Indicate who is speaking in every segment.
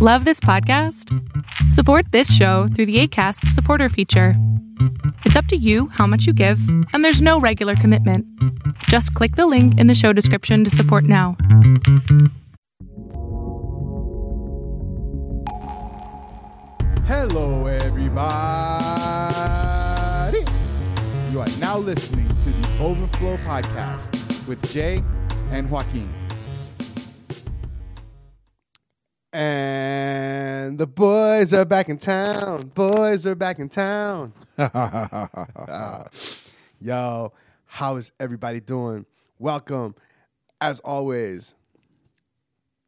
Speaker 1: Love this podcast? Support this show through the ACAST supporter feature. It's up to you how much you give, and there's no regular commitment. Just click the link in the show description to support now.
Speaker 2: Hello, everybody. You are now listening to the Overflow Podcast with Jae and Joaquin. And the boys are back in town. Boys are back in town. Uh, yo, how is everybody doing? Welcome. As always,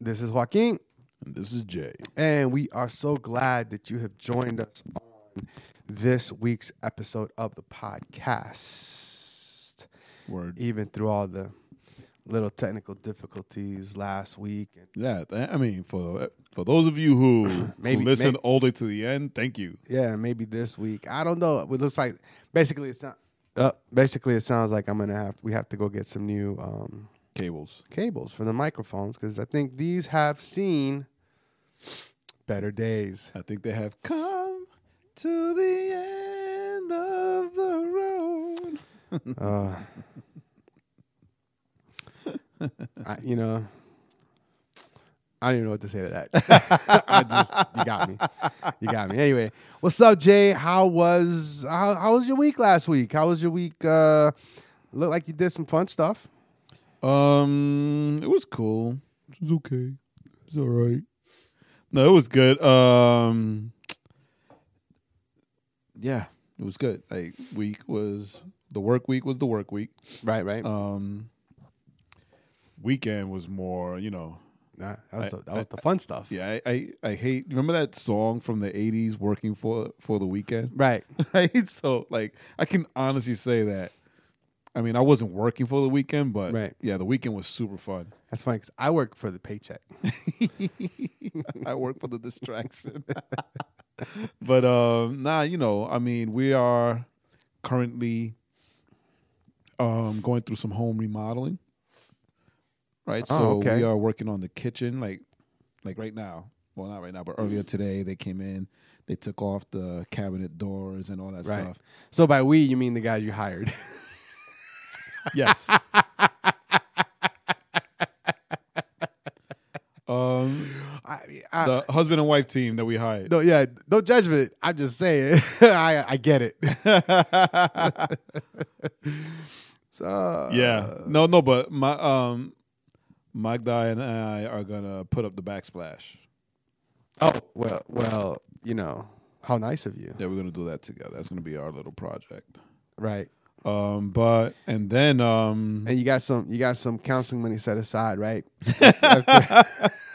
Speaker 2: this is Joaquin.
Speaker 3: And this is Jae.
Speaker 2: And we are so glad that you have joined us on this week's episode of the podcast.
Speaker 3: Word.
Speaker 2: Even through all the little technical difficulties last week.
Speaker 3: Yeah, I mean, for for those of you who,
Speaker 2: Maybe-
Speaker 3: who listened
Speaker 2: maybe-
Speaker 3: all the way to the end, thank you.
Speaker 2: yeah, maybe this week. I don't know. It looks like basically it's not. Uh, basically, it sounds like I'm gonna have we have to go get some new um,
Speaker 3: Cables.
Speaker 2: cables for the microphones because I think these have seen better days.
Speaker 3: I think they have come to the end of the road.
Speaker 2: Uh, I, you know, I don't even know what to say to that. I just, you got me. You got me. Anyway, what's up, Jae? How was how, how was your week last week? How was your week? Uh, looked like you did some fun stuff.
Speaker 3: Um, it was cool. It was okay. It's all right. No, it was good. Um, yeah, it was good. Like week was the work week was the work week.
Speaker 2: Right, right.
Speaker 3: Um, weekend was more, you know.
Speaker 2: Nah, that was
Speaker 3: I-
Speaker 2: the, that was the fun stuff.
Speaker 3: Yeah, I, I, I hate. Remember that song from the '80s, "Working for for the Weekend"?
Speaker 2: Right.
Speaker 3: Right. So, like, I can honestly say that. I mean, I wasn't working for the weekend, but
Speaker 2: Right.
Speaker 3: yeah, the weekend was super fun.
Speaker 2: That's funny because I work for the paycheck.
Speaker 3: I work for the distraction. but um, nah, you know, I mean, we are currently um going through some home remodeling. Right.
Speaker 2: Oh,
Speaker 3: So
Speaker 2: okay.
Speaker 3: we are working on the kitchen like like right now. Well, not right now, but earlier today they came in, they took off the cabinet doors and all that
Speaker 2: Right.
Speaker 3: stuff.
Speaker 2: So by we, you mean the guy you hired.
Speaker 3: Yes. um
Speaker 2: I, I,
Speaker 3: the husband and wife team that we hired.
Speaker 2: no, yeah, no judgment. I'm just saying. I I get it. so
Speaker 3: Yeah. No, no, but my um Magda and I are gonna put up the backsplash.
Speaker 2: Oh well, well, you know how nice of you.
Speaker 3: Yeah, we're gonna do that together. That's gonna be our little project.
Speaker 2: Right.
Speaker 3: Um, but and then um
Speaker 2: And you got some you got some counseling money set aside, right? to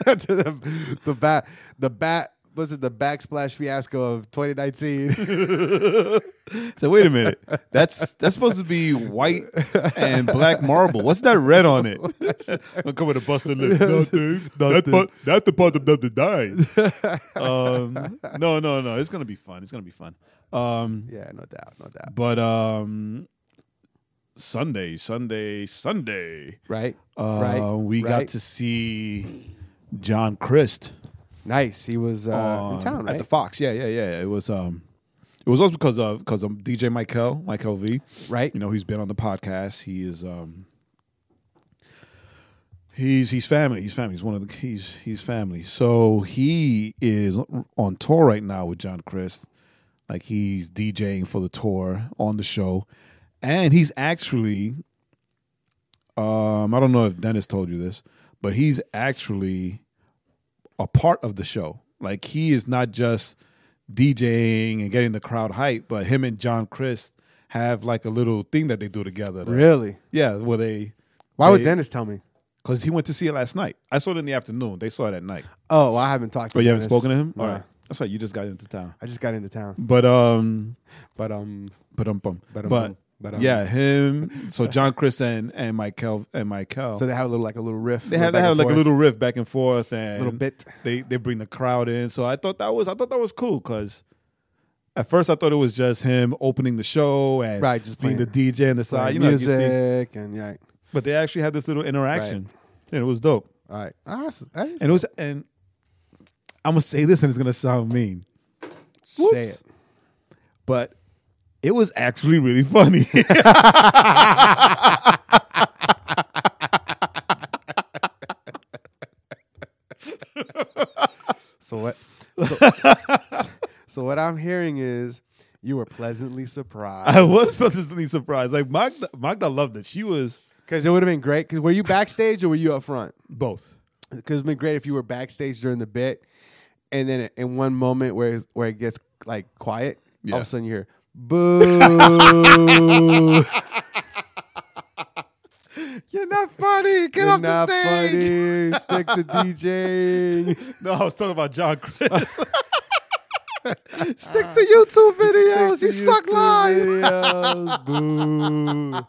Speaker 2: the the bat the bat was it the backsplash fiasco of 2019?
Speaker 3: so wait a minute. That's that's supposed to be white and black marble. What's that red on it? I'm coming to bust a lip. Nothing. That's
Speaker 2: Nothing.
Speaker 3: part that's the part of that died. um no, no, no. It's gonna be fun. It's gonna be fun. Um
Speaker 2: yeah, no doubt, no doubt.
Speaker 3: But um Sunday, Sunday, Sunday.
Speaker 2: Right.
Speaker 3: Uh,
Speaker 2: Right,
Speaker 3: we got to see John Crist
Speaker 2: Nice. He was uh, in town, right?
Speaker 3: at the Fox. Yeah, yeah, yeah. It was um it was also because of because of DJ Michael, Michael V.
Speaker 2: right.
Speaker 3: You know, he's been on the podcast. He is um he's he's family. He's family. He's one of the he's he's family. So he is on tour right now with John Crist. Like he's DJing for the tour on the show. And he's actually um I don't know if Dennis told you this, but he's actually a part of the show. Like he is not just DJing and getting the crowd hype, but him and John Crist have like a little thing that they do together. that-
Speaker 2: Really?
Speaker 3: Yeah, where they
Speaker 2: Why would Dennis tell me?
Speaker 3: because he went to see it last night. I saw it in the afternoon. They saw it at night.
Speaker 2: Oh, well, I haven't talked to
Speaker 3: Oh, you haven't spoken to him?
Speaker 2: No.
Speaker 3: All right. That's right. You just got into town.
Speaker 2: I just got into town.
Speaker 3: But um
Speaker 2: But um
Speaker 3: but um.
Speaker 2: But, um,
Speaker 3: But
Speaker 2: but um,
Speaker 3: yeah, him so John Crist and and Michael and Michael.
Speaker 2: So they have a little like a little riff.
Speaker 3: they have they have like a little riff back and forth and
Speaker 2: little bit.
Speaker 3: they they bring the crowd in. So I thought that was I thought that was cool because at first I thought it was just him opening the show and
Speaker 2: Right, just
Speaker 3: being the DJ on the side. You know, you see,
Speaker 2: music and yeah.
Speaker 3: but they actually had this little interaction, and it was dope.
Speaker 2: All right. Ah, that is-
Speaker 3: And it was and I'm gonna say this and it's gonna sound mean,
Speaker 2: Say it.
Speaker 3: but it was actually really funny.
Speaker 2: So what? So, so what I'm hearing is you were pleasantly surprised
Speaker 3: I was pleasantly surprised. Like Magda, Magda loved it. She was
Speaker 2: because it would have been great. Because were you backstage or were you up front?
Speaker 3: both.
Speaker 2: Because it'd been great if you were backstage during the bit, and then in one moment where where it gets like quiet, all of a sudden you hear boo.
Speaker 3: You're not funny. Get
Speaker 2: You're
Speaker 3: off
Speaker 2: not
Speaker 3: the stage.
Speaker 2: funny. Stick to DJing.
Speaker 3: No, I was talking about John Crist. Stick to YouTube videos.
Speaker 2: Stick
Speaker 3: you
Speaker 2: to
Speaker 3: suck live.
Speaker 2: videos. Boo.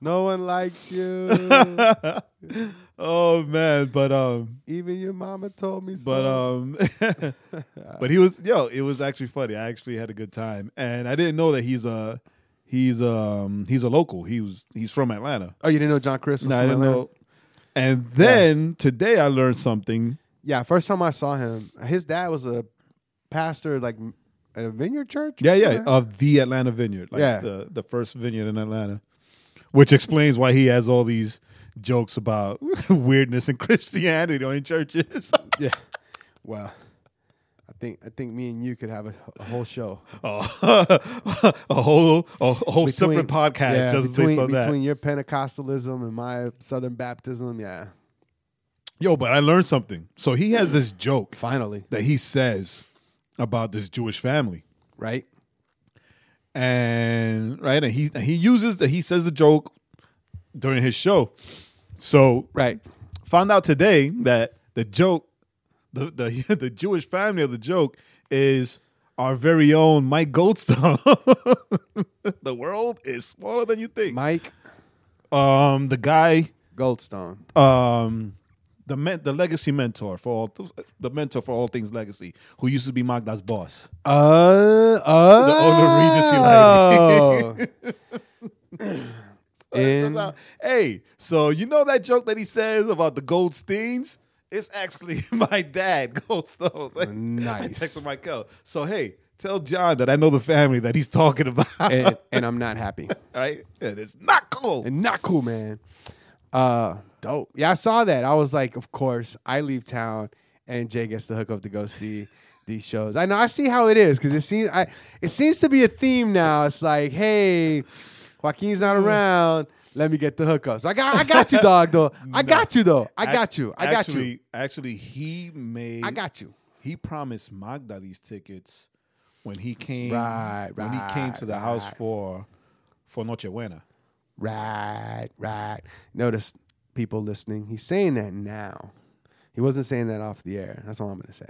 Speaker 2: No one likes you.
Speaker 3: oh man, but um,
Speaker 2: Even your mama told me so.
Speaker 3: but um, but he was yo. It was actually funny. I actually had a good time, and I didn't know that he's a he's um he's a local. He was he's from Atlanta.
Speaker 2: oh, you didn't know John Crist was
Speaker 3: No, I
Speaker 2: from
Speaker 3: didn't
Speaker 2: Atlanta?
Speaker 3: know. And then today I learned something.
Speaker 2: Yeah, first time I saw him, his dad was a pastor, like at a vineyard church.
Speaker 3: Yeah, yeah, of the Atlanta Vineyard, like
Speaker 2: Yeah.
Speaker 3: the the first vineyard in Atlanta, which explains why he has all these jokes about weirdness in Christianity on churches.
Speaker 2: yeah. Well, I think I think me and you could have a, a whole show
Speaker 3: Oh, a whole a whole separate podcast
Speaker 2: yeah,
Speaker 3: just
Speaker 2: between,
Speaker 3: based on that.
Speaker 2: between your Pentecostalism and my Southern Baptism. Yeah,
Speaker 3: Yo, but I learned something. So he has this joke
Speaker 2: finally,
Speaker 3: that he says about this Jewish family.
Speaker 2: right?
Speaker 3: and right and he and he uses the he says the joke during his show so
Speaker 2: Right.
Speaker 3: found out today that the joke the the the jewish family of the joke is our very own mike goldstone the world is smaller than you think
Speaker 2: Mike
Speaker 3: um the guy
Speaker 2: Goldstone.
Speaker 3: um the men, the legacy mentor for all the mentor for all things legacy who used to be magda's boss
Speaker 2: Uh, uh,
Speaker 3: owner Regency lady.
Speaker 2: In-
Speaker 3: how- hey, so you know that joke that he says about the Goldsteins? It's actually my dad, Goldstones. I
Speaker 2: Nice.
Speaker 3: I texted Michael. So hey, tell John that I know the family that he's talking about.
Speaker 2: and, and I'm not happy.
Speaker 3: right? And it's not cool.
Speaker 2: and not cool, man. Uh, dope. Yeah, I saw that. I was like, of course, I leave town and Jae gets the hook up to go see these shows. I know. I see how it is because it seems I it seems to be a theme now. It's like, hey, Joaquin's not around. Let me get the hookup. So I got I got you, dog. Though I got you though. I got you. I got
Speaker 3: actually,
Speaker 2: you.
Speaker 3: Actually, he made.
Speaker 2: I got you.
Speaker 3: He promised Magda these tickets when he came.
Speaker 2: Right,
Speaker 3: When he came to the
Speaker 2: right,
Speaker 3: house
Speaker 2: right.
Speaker 3: for for Noche Buena.
Speaker 2: Right, right. Notice people listening. He's saying that now. He wasn't saying that off the air. That's all I'm gonna say.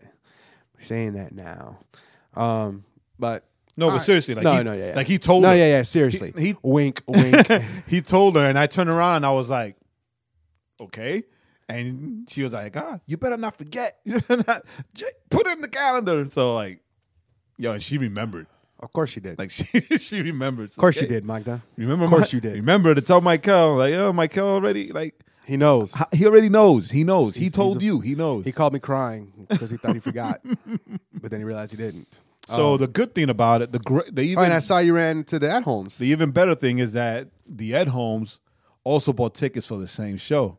Speaker 2: He's saying that now. Um, but
Speaker 3: No, but seriously, like
Speaker 2: no,
Speaker 3: he,
Speaker 2: no, yeah, yeah.
Speaker 3: like he told
Speaker 2: no,
Speaker 3: her.
Speaker 2: yeah, yeah. Seriously,
Speaker 3: He- he-
Speaker 2: wink, wink.
Speaker 3: he told her, and I turned around and I was like, okay. And she was like, ah, you better not forget. You better not- J- Put it in the calendar. So, like, yo, and she remembered.
Speaker 2: Of course she did.
Speaker 3: Like, she, she remembered.
Speaker 2: of course you did, Magda.
Speaker 3: Remember,
Speaker 2: Of course
Speaker 3: Mi-
Speaker 2: you did.
Speaker 3: Remember to tell Michael, like, oh, Michael already, like,
Speaker 2: He knows.
Speaker 3: he already knows. He knows. he told
Speaker 2: a-
Speaker 3: you. He knows.
Speaker 2: He called me crying because he thought he forgot, but then he realized he didn't.
Speaker 3: so um, the good thing about it, the gr- the
Speaker 2: Oh,
Speaker 3: even
Speaker 2: and I saw you ran to the at homes.
Speaker 3: the even better thing is that the Ed Homes also bought tickets for the same show.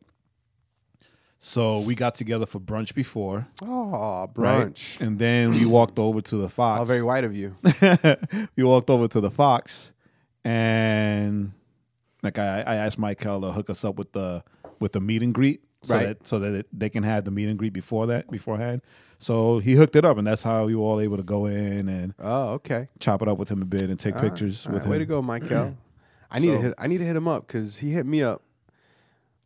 Speaker 3: So we got together for brunch before.
Speaker 2: Oh,
Speaker 3: right?
Speaker 2: brunch.
Speaker 3: And then we walked over to the Fox.
Speaker 2: How very white of you.
Speaker 3: we walked over to the Fox, and like I, I asked Michael to hook us up with the with the meet and greet, so
Speaker 2: Right.
Speaker 3: that so that it, they can have the meet and greet before that beforehand. So he hooked it up, and that's how we were all able to go in and
Speaker 2: Oh, okay.
Speaker 3: chop it up with him a bit and take
Speaker 2: right,
Speaker 3: pictures with
Speaker 2: right.
Speaker 3: him.
Speaker 2: Way to go, Michael. I need to hit. I need to hit him up because he hit me up,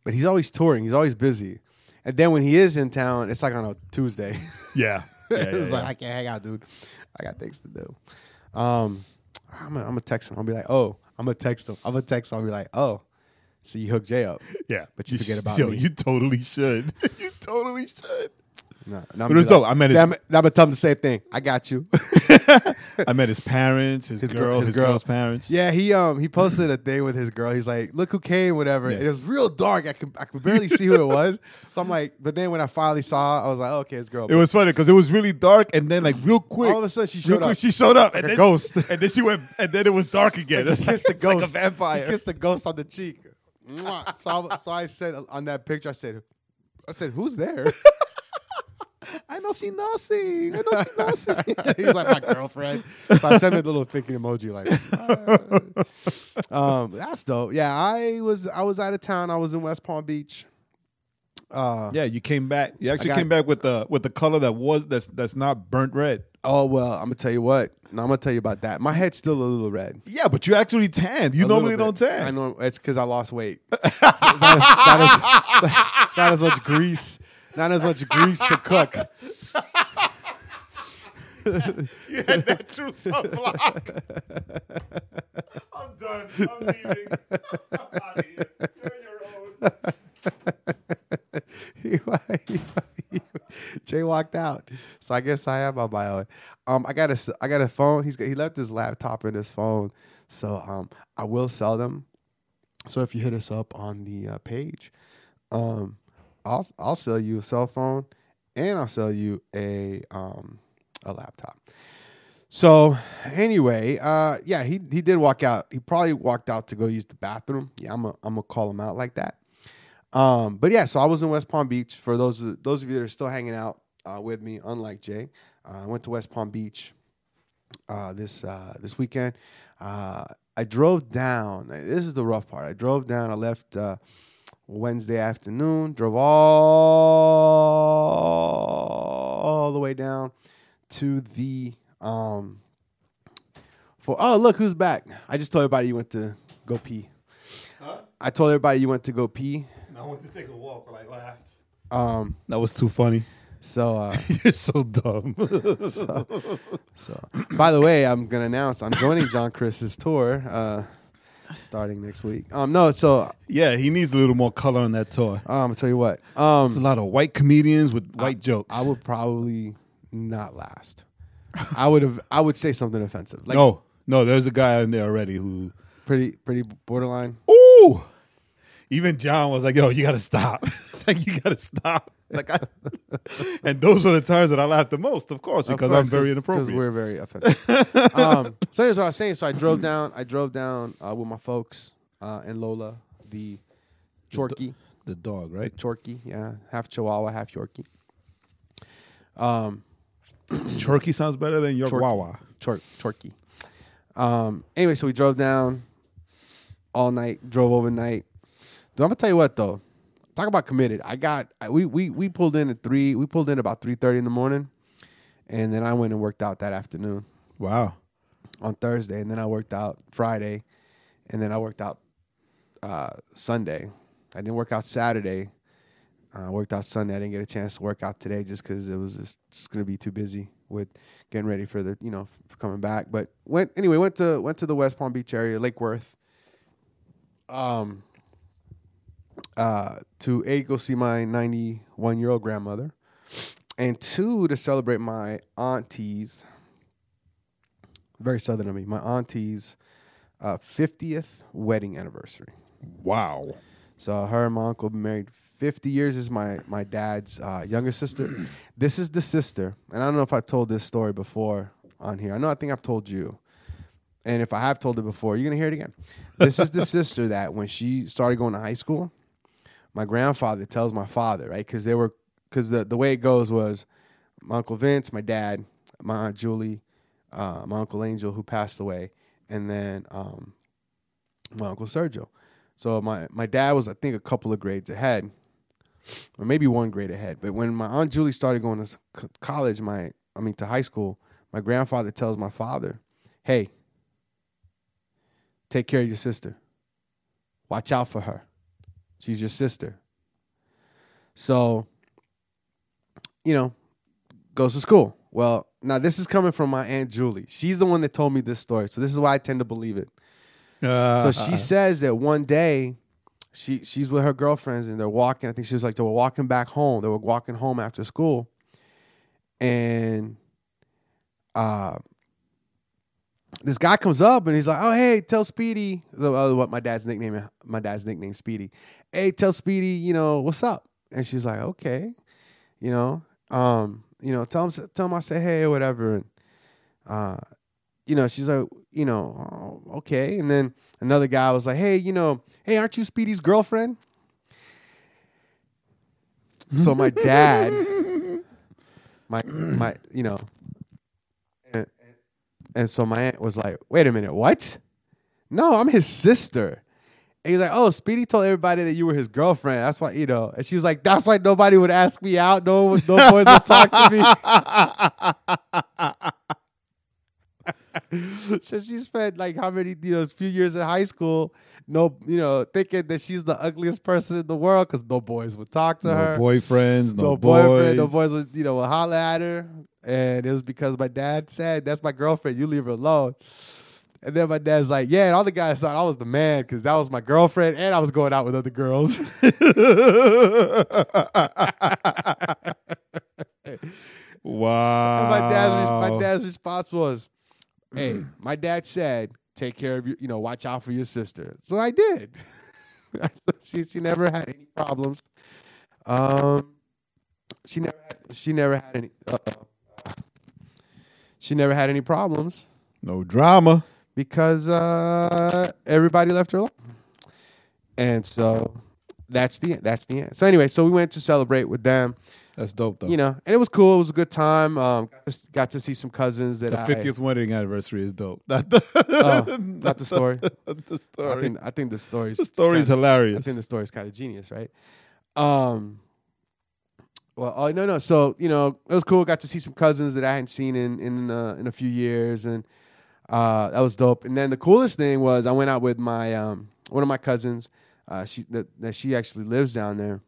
Speaker 2: but he's always touring. He's always busy, and then when he is in town, it's like on a Tuesday.
Speaker 3: Yeah, yeah, yeah,
Speaker 2: it's
Speaker 3: yeah.
Speaker 2: like I can't hang out, dude. I got things to do. Um, I'm gonna, I'm gonna text him. I'll be like, oh, I'm gonna text him. I'm gonna text him. I'll be like, oh, so you hooked Jae up?
Speaker 3: yeah.
Speaker 2: But you forget
Speaker 3: sh-
Speaker 2: about
Speaker 3: yo,
Speaker 2: me.
Speaker 3: You totally should. you totally should.
Speaker 2: No, no,
Speaker 3: But it was dope. I met his-
Speaker 2: I'm, gonna tell him the same thing. I got you.
Speaker 3: I met his parents, his,
Speaker 2: His
Speaker 3: girl,
Speaker 2: his
Speaker 3: his,
Speaker 2: girl.
Speaker 3: girl's parents.
Speaker 2: yeah, he um he posted a thing with his girl. He's like, "Look who came, whatever."
Speaker 3: Yeah.
Speaker 2: It was real dark. I could I could barely see who it was. So I'm like, but then when I finally saw, I was like, oh, "Okay, it's girl."
Speaker 3: It was funny because it was really dark, and then like real quick,
Speaker 2: All of a sudden, she
Speaker 3: real
Speaker 2: showed
Speaker 3: quick,
Speaker 2: up.
Speaker 3: she showed up, and
Speaker 2: a
Speaker 3: then,
Speaker 2: ghost.
Speaker 3: and then she went, and then it was dark again.
Speaker 2: He
Speaker 3: It's like,
Speaker 2: the
Speaker 3: it's like a vampire.
Speaker 2: He kissed the ghost on the cheek. So, I, so I said on that picture, I said, I said, who's there?
Speaker 3: I don't see nothing. I don't see nothing.
Speaker 2: He's like my girlfriend. So I sent a little thinking emoji, like. ah. um, that's dope. Yeah, I was I was out of town. I was in West Palm Beach. Uh,
Speaker 3: yeah, you came back. You actually
Speaker 2: got-
Speaker 3: came back with the with the color that was that's that's not burnt red.
Speaker 2: Oh well, I'm gonna tell you what. No, I'm gonna tell you about that. My head's still a little red.
Speaker 3: Yeah, but you actually tanned. You
Speaker 2: A
Speaker 3: normally don't tan.
Speaker 2: I know it's because I lost weight. it's, not as, not as- it's not as much grease. Not as much grease to cook.
Speaker 3: You had natural sunblock. I'm done. I'm leaving. I'm out of here. You're your own.
Speaker 2: Jae walked out, so I guess I have my bio. Um, I got a I got a phone. He's got, he left his laptop and his phone, so um, I will sell them. So if you hit us up on the uh, page, um, I'll I'll sell you a cell phone, and I'll sell you a um a laptop. So anyway, uh, yeah, he he did walk out. He probably walked out to go use the bathroom. Yeah, I'm a, I'm gonna call him out like that. Um, but yeah, so I was in West Palm Beach. For those of, those of you that are still hanging out uh, with me, unlike Jae, uh, I went to West Palm Beach uh, this uh, this weekend. Uh, I drove down. This is the rough part. I drove down. I left Wednesday afternoon. Drove all all the way down to the um for oh look who's back. I just told everybody you went to go pee.
Speaker 3: Huh?
Speaker 2: I told everybody you went to go pee.
Speaker 3: I went to take a walk, but I laughed.
Speaker 2: Um
Speaker 3: That was too funny.
Speaker 2: so uh
Speaker 3: You're so dumb.
Speaker 2: so by the way, I'm gonna announce I'm joining John Crist's tour uh starting next week. Um no, so
Speaker 3: yeah, he needs a little more color on that tour.
Speaker 2: I'm gonna tell you what.
Speaker 3: There's a
Speaker 2: Um
Speaker 3: lot of white comedians with white jokes.
Speaker 2: I would probably not last. I would have I would say something offensive. Like
Speaker 3: no, no, there's a guy in there already who.
Speaker 2: pretty pretty borderline.
Speaker 3: Ooh. Even John was like, "Yo, you gotta stop." it's like you gotta stop. Like, I, and those are the times that I laugh the most, of course,
Speaker 2: Of
Speaker 3: because
Speaker 2: course,
Speaker 3: I'm very
Speaker 2: 'cause-
Speaker 3: inappropriate.
Speaker 2: 'cause we're very offensive. um, so here's what I was saying. So I drove down. I drove down uh, with my folks uh, and Lola, the Chorky,
Speaker 3: the dog, right?
Speaker 2: Chorky, yeah, half Chihuahua, half Yorkie. Um,
Speaker 3: Chorky sounds better than your
Speaker 2: Chorky.
Speaker 3: Wawa.
Speaker 2: Chor- Chorky. Um, anyway, so we drove down all night, drove overnight. Dude, I'm gonna tell you what though. Talk about committed. I got I, we we we pulled in at three. We pulled in about three thirty in the morning, and then I went and worked out that afternoon.
Speaker 3: Wow.
Speaker 2: on Thursday, and then I worked out Friday, and then I worked out uh, Sunday. I didn't work out Saturday. Uh, I worked out Sunday. I didn't get a chance to work out today just because it was just, just going to be too busy with getting ready for the you know for coming back. But went anyway. Went to went to the West Palm Beach area, Lake Worth. Um. Uh, to a go see my 91 year old grandmother, and two to celebrate my auntie's very southern of me. My auntie's uh, 50th wedding anniversary.
Speaker 3: Wow.
Speaker 2: So her and my uncle been married 50 years. This is my my dad's uh, younger sister. this is the sister, and I don't know if I've told this story before on here. I know I think I've told you, and if I have told it before, you're gonna hear it again. This is the sister that when she started going to high school, my grandfather tells my father right because they were because the the way it goes was my uncle Vince, my dad, my aunt Julie, uh, my uncle Angel who passed away, and then um, my uncle Sergio. So my my dad was I think a couple of grades ahead, or maybe one grade ahead. But when my aunt Julie started going to college, my I mean to high school, my grandfather tells my father, "Hey, take care of your sister. Watch out for her. She's your sister." So, you know, goes to school. Well, now this is coming from my aunt Julie. She's the one that told me this story, so this is why I tend to believe it.
Speaker 3: Uh,
Speaker 2: So she says that one day she she's with her girlfriends and they're walking. I think she was like they were walking back home. They were walking home after school, and uh, this guy comes up and he's like, "Oh, hey, tell Speedy uh, what my dad's nickname. My dad's nickname Speedy. Hey, tell Speedy, you know what's up." And she's like, "Okay, you know, um, you know, tell him, tell him I say hey or whatever." And uh, you know, she's like, you know, oh, okay. And then another guy was like, "Hey, you know, hey, aren't you Speedy's girlfriend?" so my dad, my my, you know, and, and so my aunt was like, "Wait a minute, what? No, I'm his sister." And was like, "Oh, Speedy told everybody that you were his girlfriend. That's why, you know." And she was like, "That's why nobody would ask me out. No, no boys would talk to me." so she spent like how many, you know, a few years in high school, no, you know, thinking that she's the ugliest person in the world because no boys would talk to
Speaker 3: no
Speaker 2: her
Speaker 3: boyfriends, no,
Speaker 2: no
Speaker 3: boys.
Speaker 2: boyfriend, no boys would, you know, would holler at her. And it was because my dad said, That's my girlfriend, you leave her alone. And then my dad's like, Yeah, and all the guys thought I was the man because that was my girlfriend and I was going out with other girls.
Speaker 3: Wow.
Speaker 2: And my dad's my dad's response was, "Hey, my dad said take care of you. You know, watch out for your sister." So I did. she she never had any problems. Um, she never had, she never had any. Uh, she never had any problems
Speaker 3: No drama.
Speaker 2: Because uh, everybody left her alone. And so that's the that's the end. So anyway, so we went to celebrate with them
Speaker 3: That's dope though.
Speaker 2: you know, and it was cool. It was a good time. Um, got to, got to see some cousins that
Speaker 3: the fiftieth wedding anniversary is dope. That
Speaker 2: Oh, not the story.
Speaker 3: the
Speaker 2: I
Speaker 3: story.
Speaker 2: think I think the story.
Speaker 3: the story's
Speaker 2: kinda,
Speaker 3: hilarious.
Speaker 2: I think the story is kind of genius, right? Um. Well, oh no, no. So you know, it was cool. Got to see some cousins that I hadn't seen in in uh, in a few years, and uh, that was dope. And then the coolest thing was I went out with my um one of my cousins. Uh, she that, that she actually lives down there,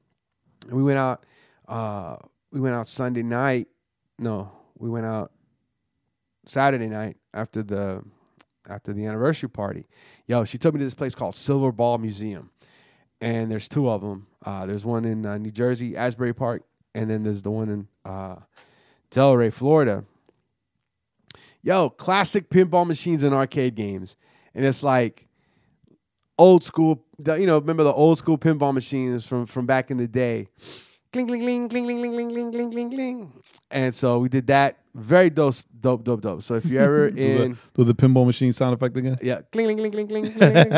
Speaker 2: and we went out. Uh, we went out Sunday night. No, we went out Saturday night after the after the anniversary party. Yo, she took me to this place called Silverball Museum, and there's two of them. Uh, there's one in uh, New Jersey, Asbury Park, and then there's the one in uh, Delray, Florida. Yo, classic pinball machines and arcade games, and it's like old school. You know, remember the old school pinball machines from from back in the day? Cling, cling, cling, cling, cling, cling, cling, cling, cling, cling. And so we did that. Very dope, dope, dope, dope. So if you're ever
Speaker 3: do,
Speaker 2: in,
Speaker 3: the, do the pinball machine sound effect again?
Speaker 2: yeah, cling, cling, cling, cling, cling, cling.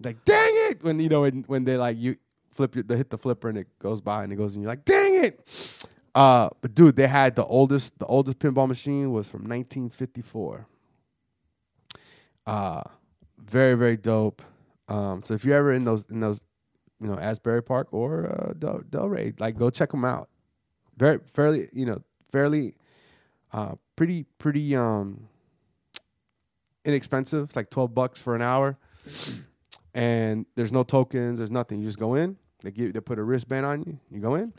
Speaker 2: like, dang it! When you know when when they like you flip your, they hit the flipper and it goes by and it goes and you're like, dang it! Uh, but dude, they had the oldest the oldest pinball machine was from 1954. Uh, very very dope. Um, so if you're ever in those in those, you know, Asbury Park or uh, Del, Delray, like go check them out. Very fairly, you know, fairly, uh, pretty pretty um inexpensive. It's like twelve bucks for an hour, and there's no tokens. There's nothing. You just go in. They give they put a wristband on you. You go in.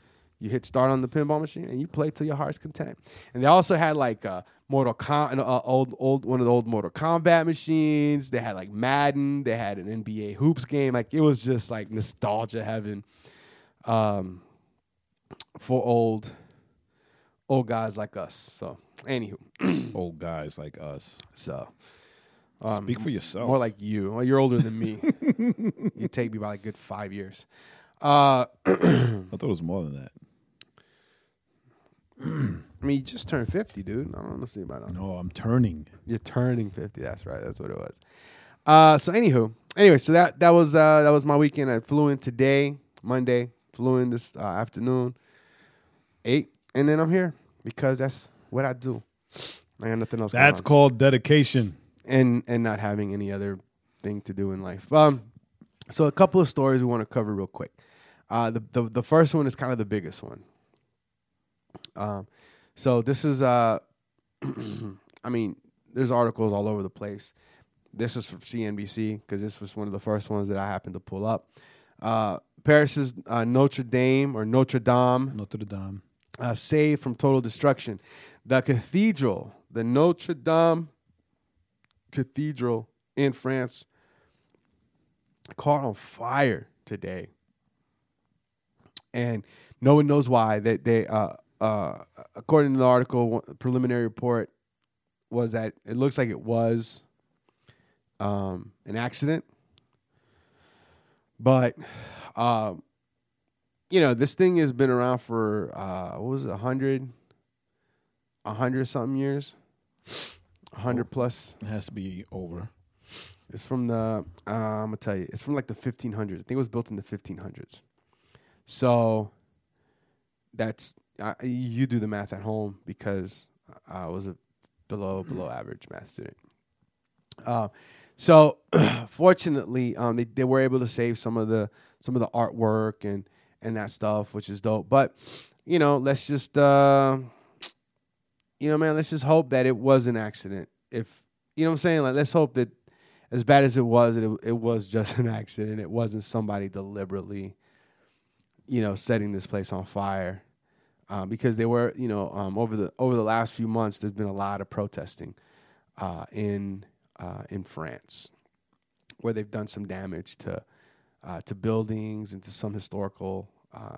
Speaker 2: You hit start on the pinball machine and you play till your heart's content. And they also had like uh, Mortal uh, old old one of the old Mortal Kombat machines. They had like Madden. They had an NBA hoops game. Like it was just like nostalgia heaven, um, for old old guys like us. So anywho,
Speaker 3: Old guys like us.
Speaker 2: so
Speaker 3: Speak for yourself.
Speaker 2: more like you. Well, you're older than me. you take me by a good five years. Uh,
Speaker 3: I thought it was more than that.
Speaker 2: I mean, you just turned fifty, dude. I don't know see about that.
Speaker 3: No, I'm turning.
Speaker 2: You're turning fifty. That's right. That's what it was. Uh, so anywho, anyway, so that that was uh, that was my weekend. I flew in today, Monday. Flew in this uh, afternoon, eight, and then I'm here because that's what I do. I got nothing else.
Speaker 3: That's called dedication.
Speaker 2: and and not having any other thing to do in life. Um, so a couple of stories we want to cover real quick. Uh, the, the the first one is kind of the biggest one. Um, so this is uh, I mean, there's articles all over the place. This is from CNBC because this was one of the first ones that I happened to pull up. Uh, Paris's uh, Notre Dame or Notre Dame
Speaker 3: Notre Dame.
Speaker 2: uh, saved from total destruction. The cathedral, the Notre Dame Cathedral in France, caught on fire today, and no one knows why. They, they uh, uh, according to the article, preliminary report was that it looks like it was um, an accident, but um, you know this thing has been around for uh, what was it, a hundred, a hundred something years, a hundred plus.
Speaker 3: It has to be over.
Speaker 2: It's from the uh, I'm gonna tell you, it's from like the 1500s. I think it was built in the 1500s. So that's uh, you do the math at home because I was a below below average math student. Uh, so fortunately, um, they, they were able to save some of the some of the artwork and and that stuff, which is dope. But you know, let's just uh, you know, man, let's just hope that it was an accident. If you know what I'm saying, like let's hope that as bad as it was, it it was just an accident. It wasn't somebody deliberately, you know, setting this place on fire. Uh, because they were, you know, um, over the over the last few months, there's been a lot of protesting uh, in uh, in France, where they've done some damage to uh, to buildings and to some historical uh,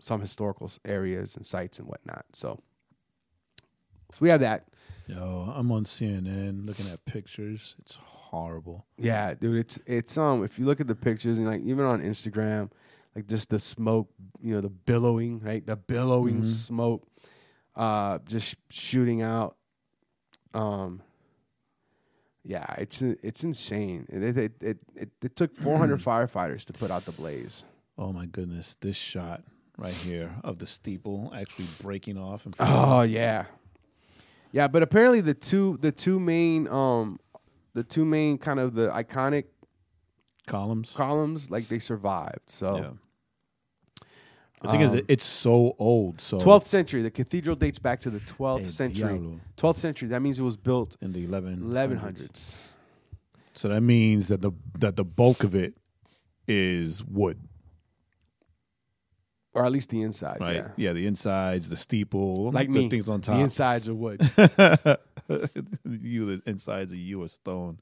Speaker 2: some historical areas and sites and whatnot. So, so we have that.
Speaker 3: Yo, I'm on CNN looking at pictures. It's horrible.
Speaker 2: Yeah, dude, it's it's um if you look at the pictures and like even on Instagram, like just the smoke, you know, the billowing, right? The billowing
Speaker 3: Mhm.
Speaker 2: smoke uh just shooting out. Um yeah, it's it's insane. It it it it, it, took 400 firefighters to put out the blaze.
Speaker 3: Oh my goodness, this shot right here of the steeple actually breaking off and
Speaker 2: Oh yeah. Yeah, but apparently the two the two main um the two main kind of the iconic
Speaker 3: columns.
Speaker 2: columns like they survived. So
Speaker 3: Yeah. The thing is,
Speaker 2: Um,
Speaker 3: that it's so old. So
Speaker 2: 12th century. The cathedral dates back to the 12th
Speaker 3: El
Speaker 2: century.
Speaker 3: Diablo
Speaker 2: 12th century. That means it was built
Speaker 3: in the 11
Speaker 2: 1100s.
Speaker 3: So that means that the that the bulk of it is wood,
Speaker 2: Or at least the inside.
Speaker 3: right?
Speaker 2: Yeah.
Speaker 3: Yeah, the insides, the steeple,
Speaker 2: Like
Speaker 3: the
Speaker 2: me.
Speaker 3: things on top.
Speaker 2: The insides are wood.
Speaker 3: you, the insides of you are stone.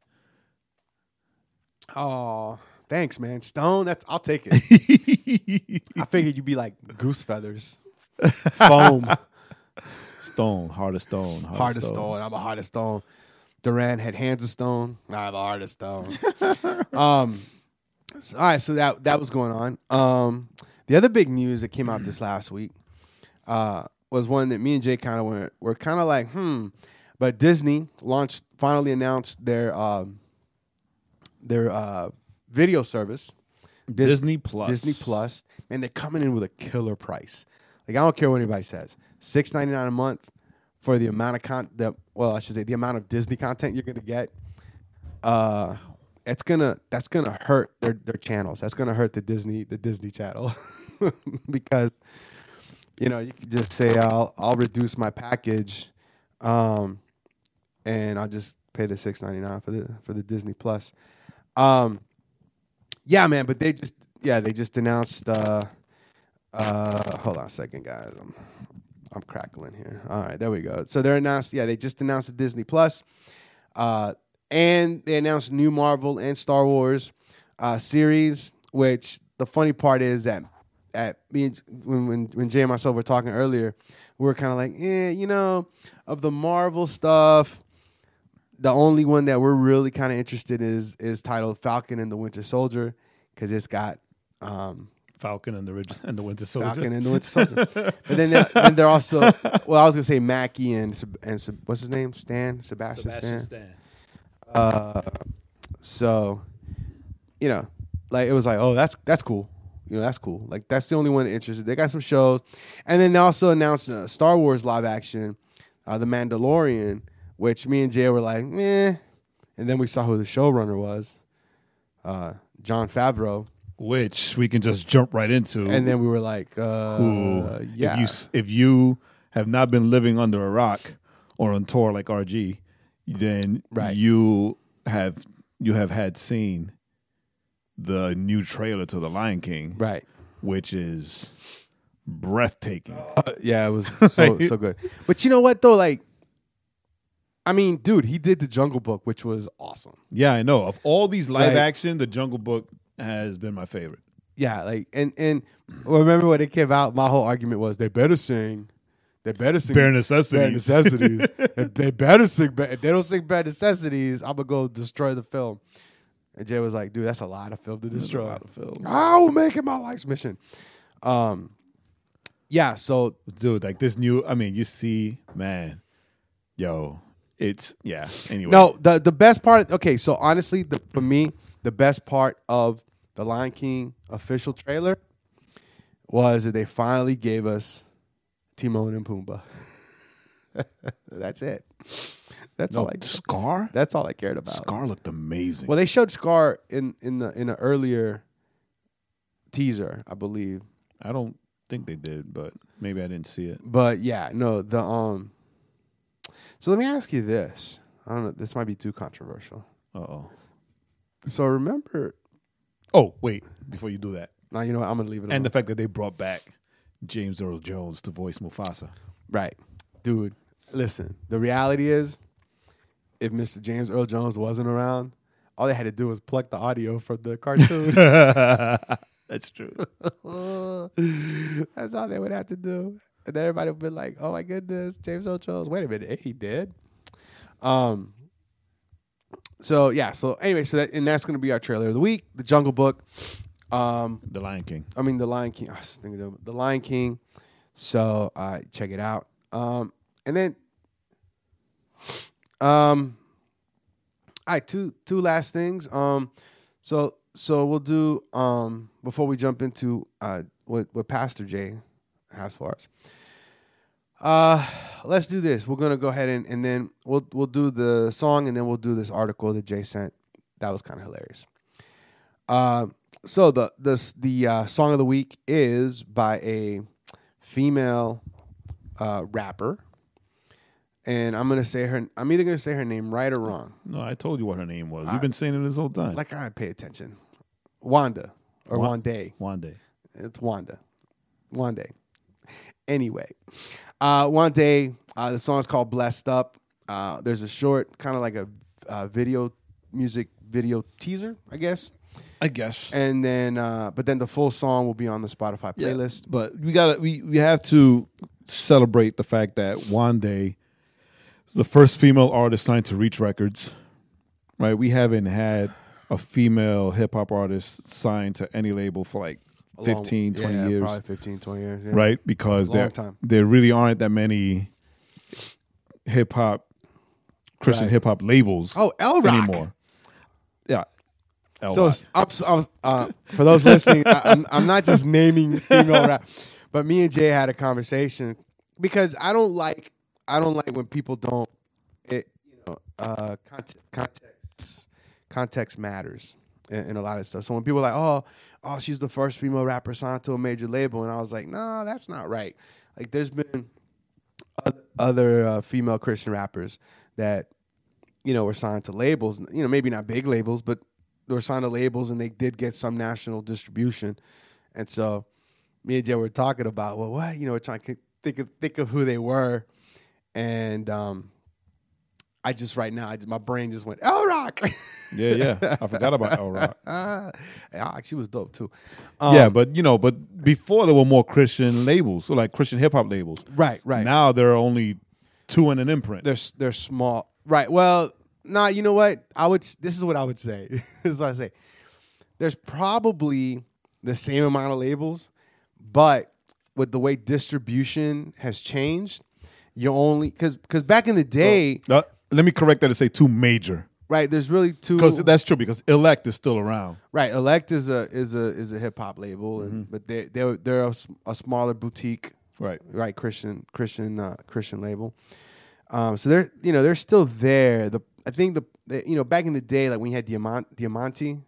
Speaker 2: Oh, thanks, man. Stone, that's I'll take it. I figured you'd be like goose feathers. Foam.
Speaker 3: stone, heart of stone, heart,
Speaker 2: Heart of stone. I'm a heart of stone. Duran had hands of stone. I have a heart of stone. um, so- all right, so that that was going on. Um, the other big news that came out this last week uh, was one that me and Jae kind of were were kind of like, hmm. But Disney launched, finally announced their um, their uh, video service, Dis-
Speaker 3: Disney Plus.
Speaker 2: Disney Plus, and they're coming in with a killer price. Like I don't care what anybody says, six ninety nine a month for the amount of con. The, well, I should say the amount of Disney content you're gonna get. Uh, it's gonna that's gonna hurt their their channels. That's gonna hurt the Disney the Disney channel because you know you could just say I'll I'll reduce my package, um, and I'll just pay the six ninety nine for the for the Disney Plus. Um, yeah, man, but they just yeah they just announced. Uh, uh, hold on a second, guys. I'm I'm crackling here. All right, there we go. So they're announced. Yeah, they just announced the Disney Plus, uh, and they announced new Marvel and Star Wars uh, series. Which the funny part is that at me and, when when when Jae and myself were talking earlier, we were kind of like, eh, you know, of the Marvel stuff. The only one that we're really kind of interested in is is titled Falcon and the Winter Soldier because it's got um,
Speaker 3: Falcon and the Ridge and the Winter Soldier.
Speaker 2: Falcon and the Winter Soldier. but then they're, then they're also well, I was gonna say Mackie and and what's his name? Stan Sebastian, Stan.
Speaker 3: Stan.
Speaker 2: Uh, so you know, like it was like, oh, that's that's cool. You know, that's cool. Like that's the only one interested. They got some shows, and then they also announced uh, Star Wars live action, uh, The Mandalorian, which me and Jae were like, meh. And then we saw who the showrunner was, uh, Jon Favreau,
Speaker 3: Which we can just jump right into.
Speaker 2: and then we were like, uh,
Speaker 3: who,
Speaker 2: yeah,
Speaker 3: if you s- if you have not been living under a rock or on tour like RG, then
Speaker 2: Right.
Speaker 3: you have you have had seen the new trailer to The Lion King,
Speaker 2: right.
Speaker 3: which is breathtaking.
Speaker 2: Uh, yeah, it was so so good. But you know what though, like, I mean, dude, he did the Jungle Book, which was awesome.
Speaker 3: Yeah, I know. Of all these live
Speaker 2: Right.
Speaker 3: action, The Jungle Book has been my favorite.
Speaker 2: Yeah, like, and and remember when it came out, my whole argument was they better sing they better sing
Speaker 3: Bare
Speaker 2: bare
Speaker 3: necessities.
Speaker 2: necessities. if they better sing. Ba- if they don't sing bare necessities, I'm gonna go destroy the film. And Jae was like, "Dude, that's a lot of film to destroy.
Speaker 3: lot of film.
Speaker 2: I will make it my life's mission." Um, yeah. So
Speaker 3: Dude, like this new. I mean, you see, man, yo, it's yeah. Anyway,
Speaker 2: no, the the best part. Okay, so honestly, the, for me, the best part of the Lion King official trailer was that they finally gave us Timon and Pumbaa. That's it. That's
Speaker 3: no,
Speaker 2: all I.
Speaker 3: Scar.
Speaker 2: That's all I cared about.
Speaker 3: Scar looked amazing.
Speaker 2: Well, they showed Scar in in the in an earlier teaser, I believe.
Speaker 3: I don't think they did, but maybe I didn't see it.
Speaker 2: But yeah, no, the um. So let me ask you this. I don't know. This might be too controversial.
Speaker 3: Uh oh.
Speaker 2: So remember,
Speaker 3: Oh wait, before you do that,
Speaker 2: now you know what, I'm gonna leave it.
Speaker 3: and
Speaker 2: alone.
Speaker 3: the fact that they brought back James Earl Jones to voice Mufasa.
Speaker 2: right, dude. Listen, the reality is, if Mr. James Earl Jones wasn't around, all they had to do was pluck the audio from the cartoon.
Speaker 3: That's true.
Speaker 2: That's all they would have to do. And everybody would be like, oh my goodness, James Earl Jones. Wait a minute, he did. Um so yeah, so anyway, so that and that's gonna be our trailer of the week, the Jungle Book. Um
Speaker 3: The Lion King.
Speaker 2: I mean the Lion King. I was thinking of the Lion King. So uh check it out. Um and then um all right, two two last things. Um so so we'll do um before we jump into uh what what Pastor Jae has for us. Uh let's do this. We're gonna go ahead and, and then we'll we'll do the song and then we'll do this article that Jae sent. That was kind of hilarious. Uh so the the the uh, song of the week is by a female uh, rapper, and I'm gonna say her. I'm either gonna say her name right or wrong.
Speaker 3: No, I told you what her name was. You've been saying it this whole time.
Speaker 2: Like I pay attention. Wanda or
Speaker 3: Wa-
Speaker 2: Wanda.
Speaker 3: One.
Speaker 2: It's Wanda. Wanda. Anyway, uh, Day. Uh, the song's called "Blessed Up." Uh, there's a short, kind of like a uh, video, music video teaser, I guess.
Speaker 3: I guess.
Speaker 2: And then, uh, but then the full song will be on the Spotify
Speaker 3: Yeah,
Speaker 2: playlist.
Speaker 3: But we gotta we, we have to celebrate the fact that Wande the first female artist signed to Reach Records. Right? We haven't had a female hip hop artist signed to any label for like
Speaker 2: A long-
Speaker 3: 15, 20
Speaker 2: yeah,
Speaker 3: years.
Speaker 2: Probably 15, 20 years. Yeah.
Speaker 3: Right? Because there
Speaker 2: time.
Speaker 3: there really aren't that many hip hop Christian
Speaker 2: Right.
Speaker 3: hip hop labels
Speaker 2: Oh, L Rock.
Speaker 3: anymore. Yeah. L
Speaker 2: So I'm, I'm, uh, for those listening, I, I'm, I'm not just naming female rap, but me and Jae had a conversation because I don't like I don't like when people don't it you know uh, context context context matters in, in a lot of stuff. So when people are like oh oh she's the first female rapper signed to a major label, and I was like no that's not right. Like there's been other uh, female Christian rappers that you know were signed to labels. You know maybe not big labels, but they were signed to labels and they did get some national distribution. And so me and Jae were talking about, well, what? You know, we're trying to think of think of who they were. And um I just right now, I just, my brain just went, L Rock.
Speaker 3: yeah, yeah. I forgot about L Rock.
Speaker 2: yeah, she was dope too.
Speaker 3: yeah,
Speaker 2: Um,
Speaker 3: but you know, but before there were more Christian labels, so like Christian hip hop labels.
Speaker 2: right, right.
Speaker 3: Now there are only two in an imprint.
Speaker 2: they're they're small. Right. Well, nah. You know what? I would. This is what I would say. this is what I say. There's probably the same amount of labels, but with the way distribution has changed, you only because because back in the day,
Speaker 3: Uh, let me correct that and say two major,
Speaker 2: right? There's really two.
Speaker 3: because that's true. Because Elect is still around.
Speaker 2: right. Elect is a is a is a hip hop label, and but they they they're a smaller boutique
Speaker 3: Right.
Speaker 2: right Christian Christian uh, Christian label. Um, so they're you know they're still there. The I think the, the you know back in the day like when you had Diamant Diamanti,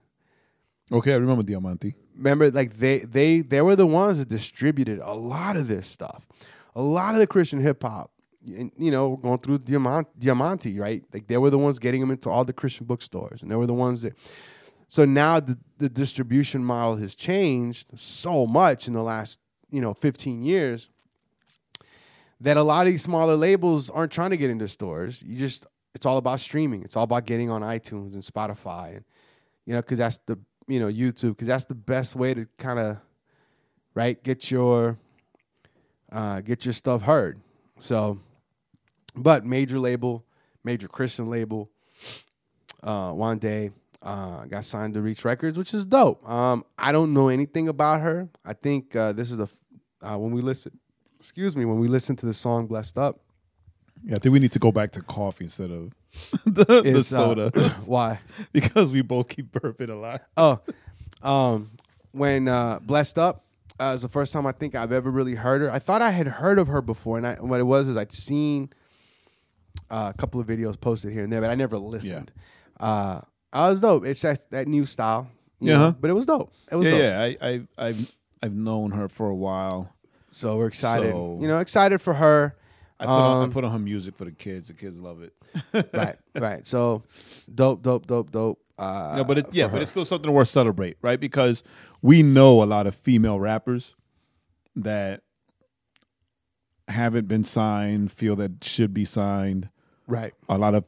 Speaker 3: Okay, I remember Diamante.
Speaker 2: remember like they they they were the ones that distributed a lot of this stuff, a lot of the Christian hip hop. You know, going through Diamant, Diamante, right? Like they were the ones getting them into all the Christian bookstores, and they were the ones that. So now the the distribution model has changed so much in the last you know 15 years that a lot of these smaller labels aren't trying to get into stores. You just it's all about streaming. It's all about getting on iTunes and Spotify and you know cuz that's the you know YouTube cuz that's the best way to kind of right get your uh, get your stuff heard. So, but major label, major Christian label. Uh, Wande, uh, got signed to Reach Records, which is dope. Um, I don't know anything about her. I think uh, this is the uh, when we listen. Excuse me, when we listen to the song "Blessed Up,"
Speaker 3: Yeah, I think we need to go back to coffee instead of the, the
Speaker 2: uh,
Speaker 3: soda
Speaker 2: why?
Speaker 3: because we both keep burping a lot.
Speaker 2: Oh, um, when uh, Blessed Up uh, is the first time I think I've ever really heard her. I thought I had heard of her before, and I, what it was is I'd seen uh, a couple of videos posted here and there, but I never listened. Uh, I was dope. It's that, that new style,
Speaker 3: Yeah,
Speaker 2: know,
Speaker 3: huh?
Speaker 2: but it was dope. It was
Speaker 3: Yeah,
Speaker 2: dope.
Speaker 3: yeah. I, I, I've, I've known her for a while.
Speaker 2: So we're excited.
Speaker 3: So-
Speaker 2: you know, excited for her.
Speaker 3: I put, on,
Speaker 2: Um,
Speaker 3: I put on her music for the kids. The kids love it.
Speaker 2: right, right. So dope, dope, dope, dope. Uh,
Speaker 3: no, but it, yeah,
Speaker 2: for
Speaker 3: but it's still something worth celebrate, right? Because we know a lot of female rappers that haven't been signed, feel that should be signed.
Speaker 2: right.
Speaker 3: A lot of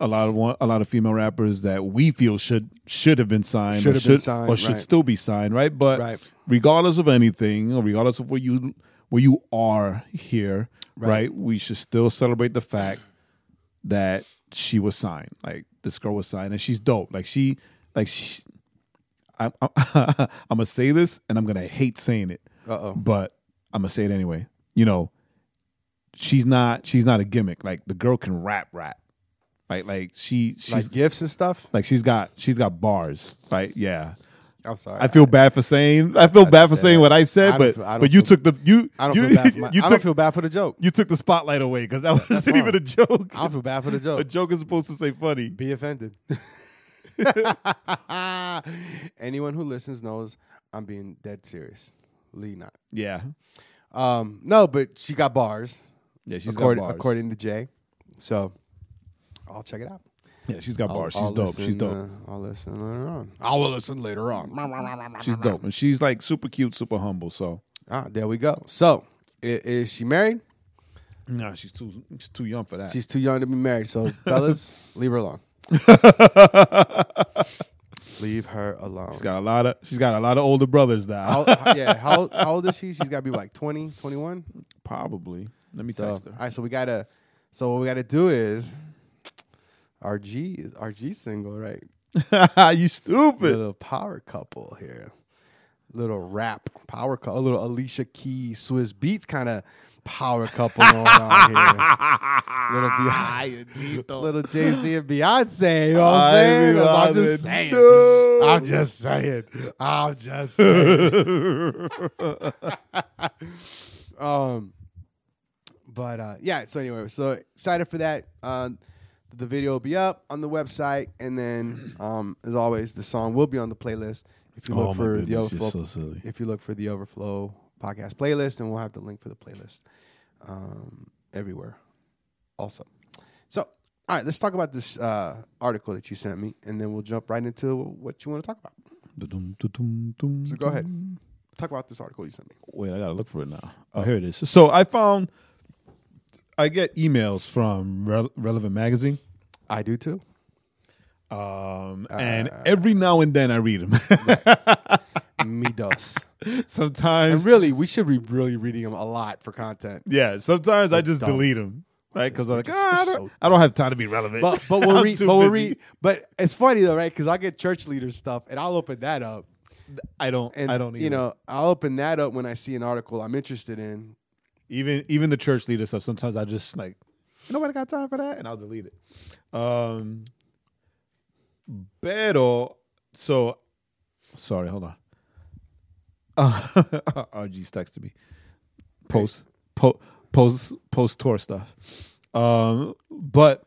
Speaker 3: a lot of a lot of female rappers that we feel should should have been signed,
Speaker 2: Should
Speaker 3: or
Speaker 2: have been signed,
Speaker 3: or should still be signed, right? But
Speaker 2: Right.
Speaker 3: regardless of anything, or regardless of where you where you are here,
Speaker 2: Right.
Speaker 3: right. We should still celebrate the fact that she was signed. Like this girl was signed, and she's dope. Like she, like she. I'm, I'm, I'm gonna say this, and I'm gonna hate saying it,
Speaker 2: Uh oh.
Speaker 3: but I'm gonna say it anyway. You know, she's not she's not a gimmick. Like the girl can rap, rap. Like like she she's
Speaker 2: Like gifts and stuff.
Speaker 3: like she's got she's got bars. Right? Yeah.
Speaker 2: I'm sorry.
Speaker 3: I feel bad for saying I feel bad for
Speaker 2: say
Speaker 3: saying
Speaker 2: that.
Speaker 3: what I
Speaker 2: I
Speaker 3: said, but
Speaker 2: feel- I don't
Speaker 3: but you
Speaker 2: feel-
Speaker 3: took the you
Speaker 2: I don't
Speaker 3: you,
Speaker 2: feel bad. For my,
Speaker 3: you
Speaker 2: I don't feel bad for the joke.
Speaker 3: you took the spotlight away because that wasn't
Speaker 2: fine.
Speaker 3: even a joke.
Speaker 2: I don't feel bad for the joke.
Speaker 3: a
Speaker 2: joke.
Speaker 3: joke is supposed to say funny.
Speaker 2: Be offended. Anyone who listens knows I'm being dead serious. Lee not.
Speaker 3: Yeah.
Speaker 2: Um, no, but she got bars,
Speaker 3: Yeah, she's
Speaker 2: according,
Speaker 3: got bars.
Speaker 2: according to Jay. So I'll check it out.
Speaker 3: yeah, she's got
Speaker 2: I'll-
Speaker 3: bars.
Speaker 2: I'll
Speaker 3: she's dope. she's dope.
Speaker 2: uh, I'll listen later on. I will listen later on.
Speaker 3: she's dope. And she's like super cute, super humble. So
Speaker 2: Ah, there we go. So, i- is she married?
Speaker 3: no, she's too she's too young for that.
Speaker 2: She's too young to be married. So, fellas, leave her alone. leave her alone.
Speaker 3: she's got a lot of she's got a lot of older brothers now.
Speaker 2: How, yeah, how, how old is she? She's got to be like 20, 21?
Speaker 3: Probably. Let me
Speaker 2: So,
Speaker 3: text her.
Speaker 2: right, so we gotta. So what we gotta do is, RG is RG single, right?
Speaker 3: you stupid.
Speaker 2: Little power couple here, little rap power couple, a little Alicia Keys, Swizz Beatz kind of power couple going on here. Little Beyonce, little Jay Z and Beyonce. You know what I'm saying? I'm just saying.
Speaker 3: No.
Speaker 2: I'm just saying. I'm just saying. um, but uh, yeah. So anyway, so excited for that. Uh, the video will be up on the website, and then um, as always, the song will be on the playlist. If you look
Speaker 3: oh
Speaker 2: for the
Speaker 3: goodness, you're
Speaker 2: overflow,
Speaker 3: so silly.
Speaker 2: if you look for the overflow podcast playlist, and we'll have the link for the playlist um, everywhere. Also, so all right, let's talk about this uh, article that you sent me, and then we'll jump right into what you want to talk about. So go ahead. Talk about this article you sent me.
Speaker 3: Wait, I gotta look for it now. Oh, here it is. So I found I get emails from Rel- Relevant Magazine,
Speaker 2: I do too.
Speaker 3: um, and every now and then I read them.
Speaker 2: Me dos.
Speaker 3: sometimes,
Speaker 2: And really, we should be really reading them a lot for content.
Speaker 3: yeah. Sometimes I just
Speaker 2: dumb.
Speaker 3: delete them, right? Because I'm like,
Speaker 2: Just-
Speaker 3: ah, I,
Speaker 2: we're
Speaker 3: don't,
Speaker 2: so
Speaker 3: I don't have time to be relevant.
Speaker 2: But but we'll
Speaker 3: I'm
Speaker 2: read.
Speaker 3: too
Speaker 2: But we'll
Speaker 3: busy.
Speaker 2: read. But it's funny though, right? Because I get church leader stuff, and I'll open that up.
Speaker 3: I don't.
Speaker 2: And
Speaker 3: I don't.
Speaker 2: You know, I'll open that up when I see an article I'm interested in.
Speaker 3: Even even the church leader stuff. Sometimes I just like, nobody got time for that, and I'll delete it. Um, pero so, sorry, hold on. Uh, RG's texted me. Post, po, post, post tour stuff. Um, but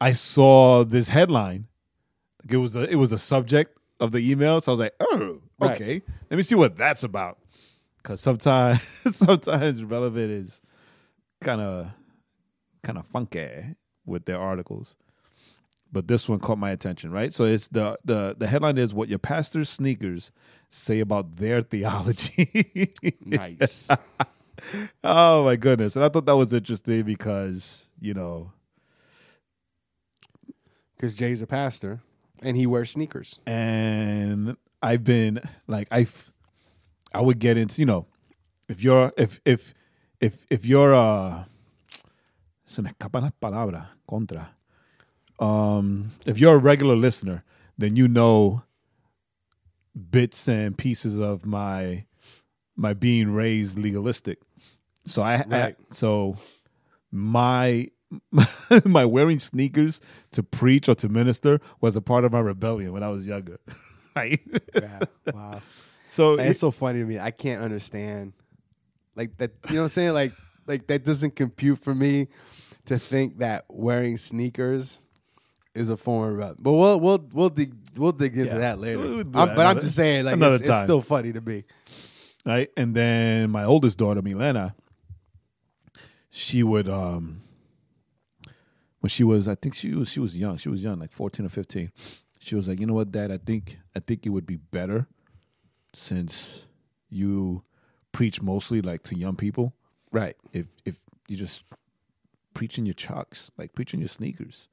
Speaker 3: I saw this headline. It was the it was the subject of the email, so I was like, oh,
Speaker 2: Right.
Speaker 3: okay. Let me see what that's about. Cause sometimes sometimes relevant is kind of kind of funky with their articles. But this one caught my attention, right? So it's the the the headline is what your pastor's sneakers say about their theology.
Speaker 2: Nice.
Speaker 3: oh my goodness. And I thought that was interesting because, you know,
Speaker 2: Because Jay's a pastor, and he wears sneakers.
Speaker 3: and I've been like I've I would get into you know if you're if if if if you're uh se me escapan las palabras. Contra. Um, if you're a regular listener, then you know bits and pieces of my my being raised legalistic. So I, I so my my wearing sneakers to preach or to minister was a part of my rebellion when I was younger. Right?
Speaker 2: Yeah. Wow.
Speaker 3: So
Speaker 2: it's so funny to me. I can't understand, like that. You know what I'm saying? Like, like that doesn't compute for me to think that wearing sneakers is a form of. But we'll we'll we'll dig we'll dig into
Speaker 3: Yeah.
Speaker 2: that later.
Speaker 3: We'll
Speaker 2: I'm-
Speaker 3: that
Speaker 2: but I'm just saying, like,
Speaker 3: another
Speaker 2: it's, it's still funny to me.
Speaker 3: right? And then my oldest daughter, Milena, she would um when she was I think she was she was young. She was young, like 14 or 15. She was like, "You know what, dad? I think I think it would be better since you preach mostly like to young people
Speaker 2: Right.
Speaker 3: if if you just preaching your chucks, like preaching your sneakers.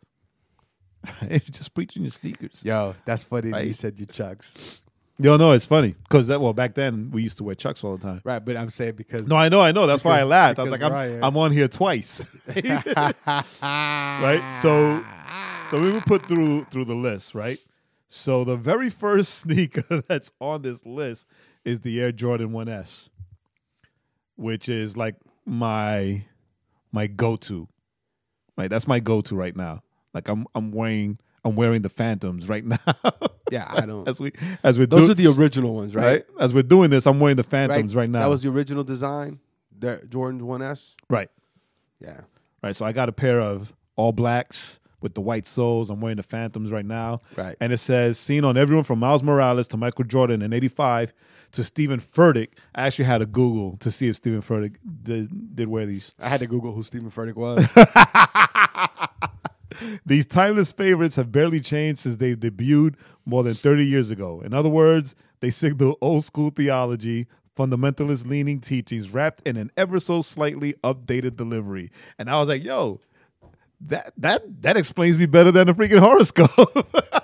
Speaker 3: just preaching your sneakers.
Speaker 2: Yo, that's funny that you said your chucks.
Speaker 3: Yo, no, it's funny because that well back then we used to wear chucks all the time.
Speaker 2: Right, but I'm saying because
Speaker 3: No, I know, I know. That's why I laughed. I was like, I'm, I'm on here twice, right? So, so we were put through through the list, right? So the very first sneaker that's on this list is the Air Jordan 1S, which is like my my go to. Right, that's my go to right now. Like I'm I'm wearing I'm wearing the Phantoms right now.
Speaker 2: yeah, I don't.
Speaker 3: as we as we
Speaker 2: Those
Speaker 3: do,
Speaker 2: are the original ones, right?
Speaker 3: right as we're doing this, I'm wearing the Phantoms right, now.
Speaker 2: That was the original design. The Jordan 1S.
Speaker 3: right.
Speaker 2: Yeah.
Speaker 3: right? So I got a pair of all blacks with the white soles. I'm wearing the Phantoms right now.
Speaker 2: Right.
Speaker 3: And it says, seen on everyone from Miles Morales to Michael Jordan in 85 to Stephen Furtick. I actually had to Google to see if Stephen Furtick did, did wear these.
Speaker 2: I had to Google who Stephen Furtick was.
Speaker 3: These timeless favorites have barely changed since they debuted more than 30 years ago. In other words, they signal old school theology, fundamentalist leaning teachings wrapped in an ever so slightly updated delivery. And I was like, yo, that that that explains me better than the freaking horoscope.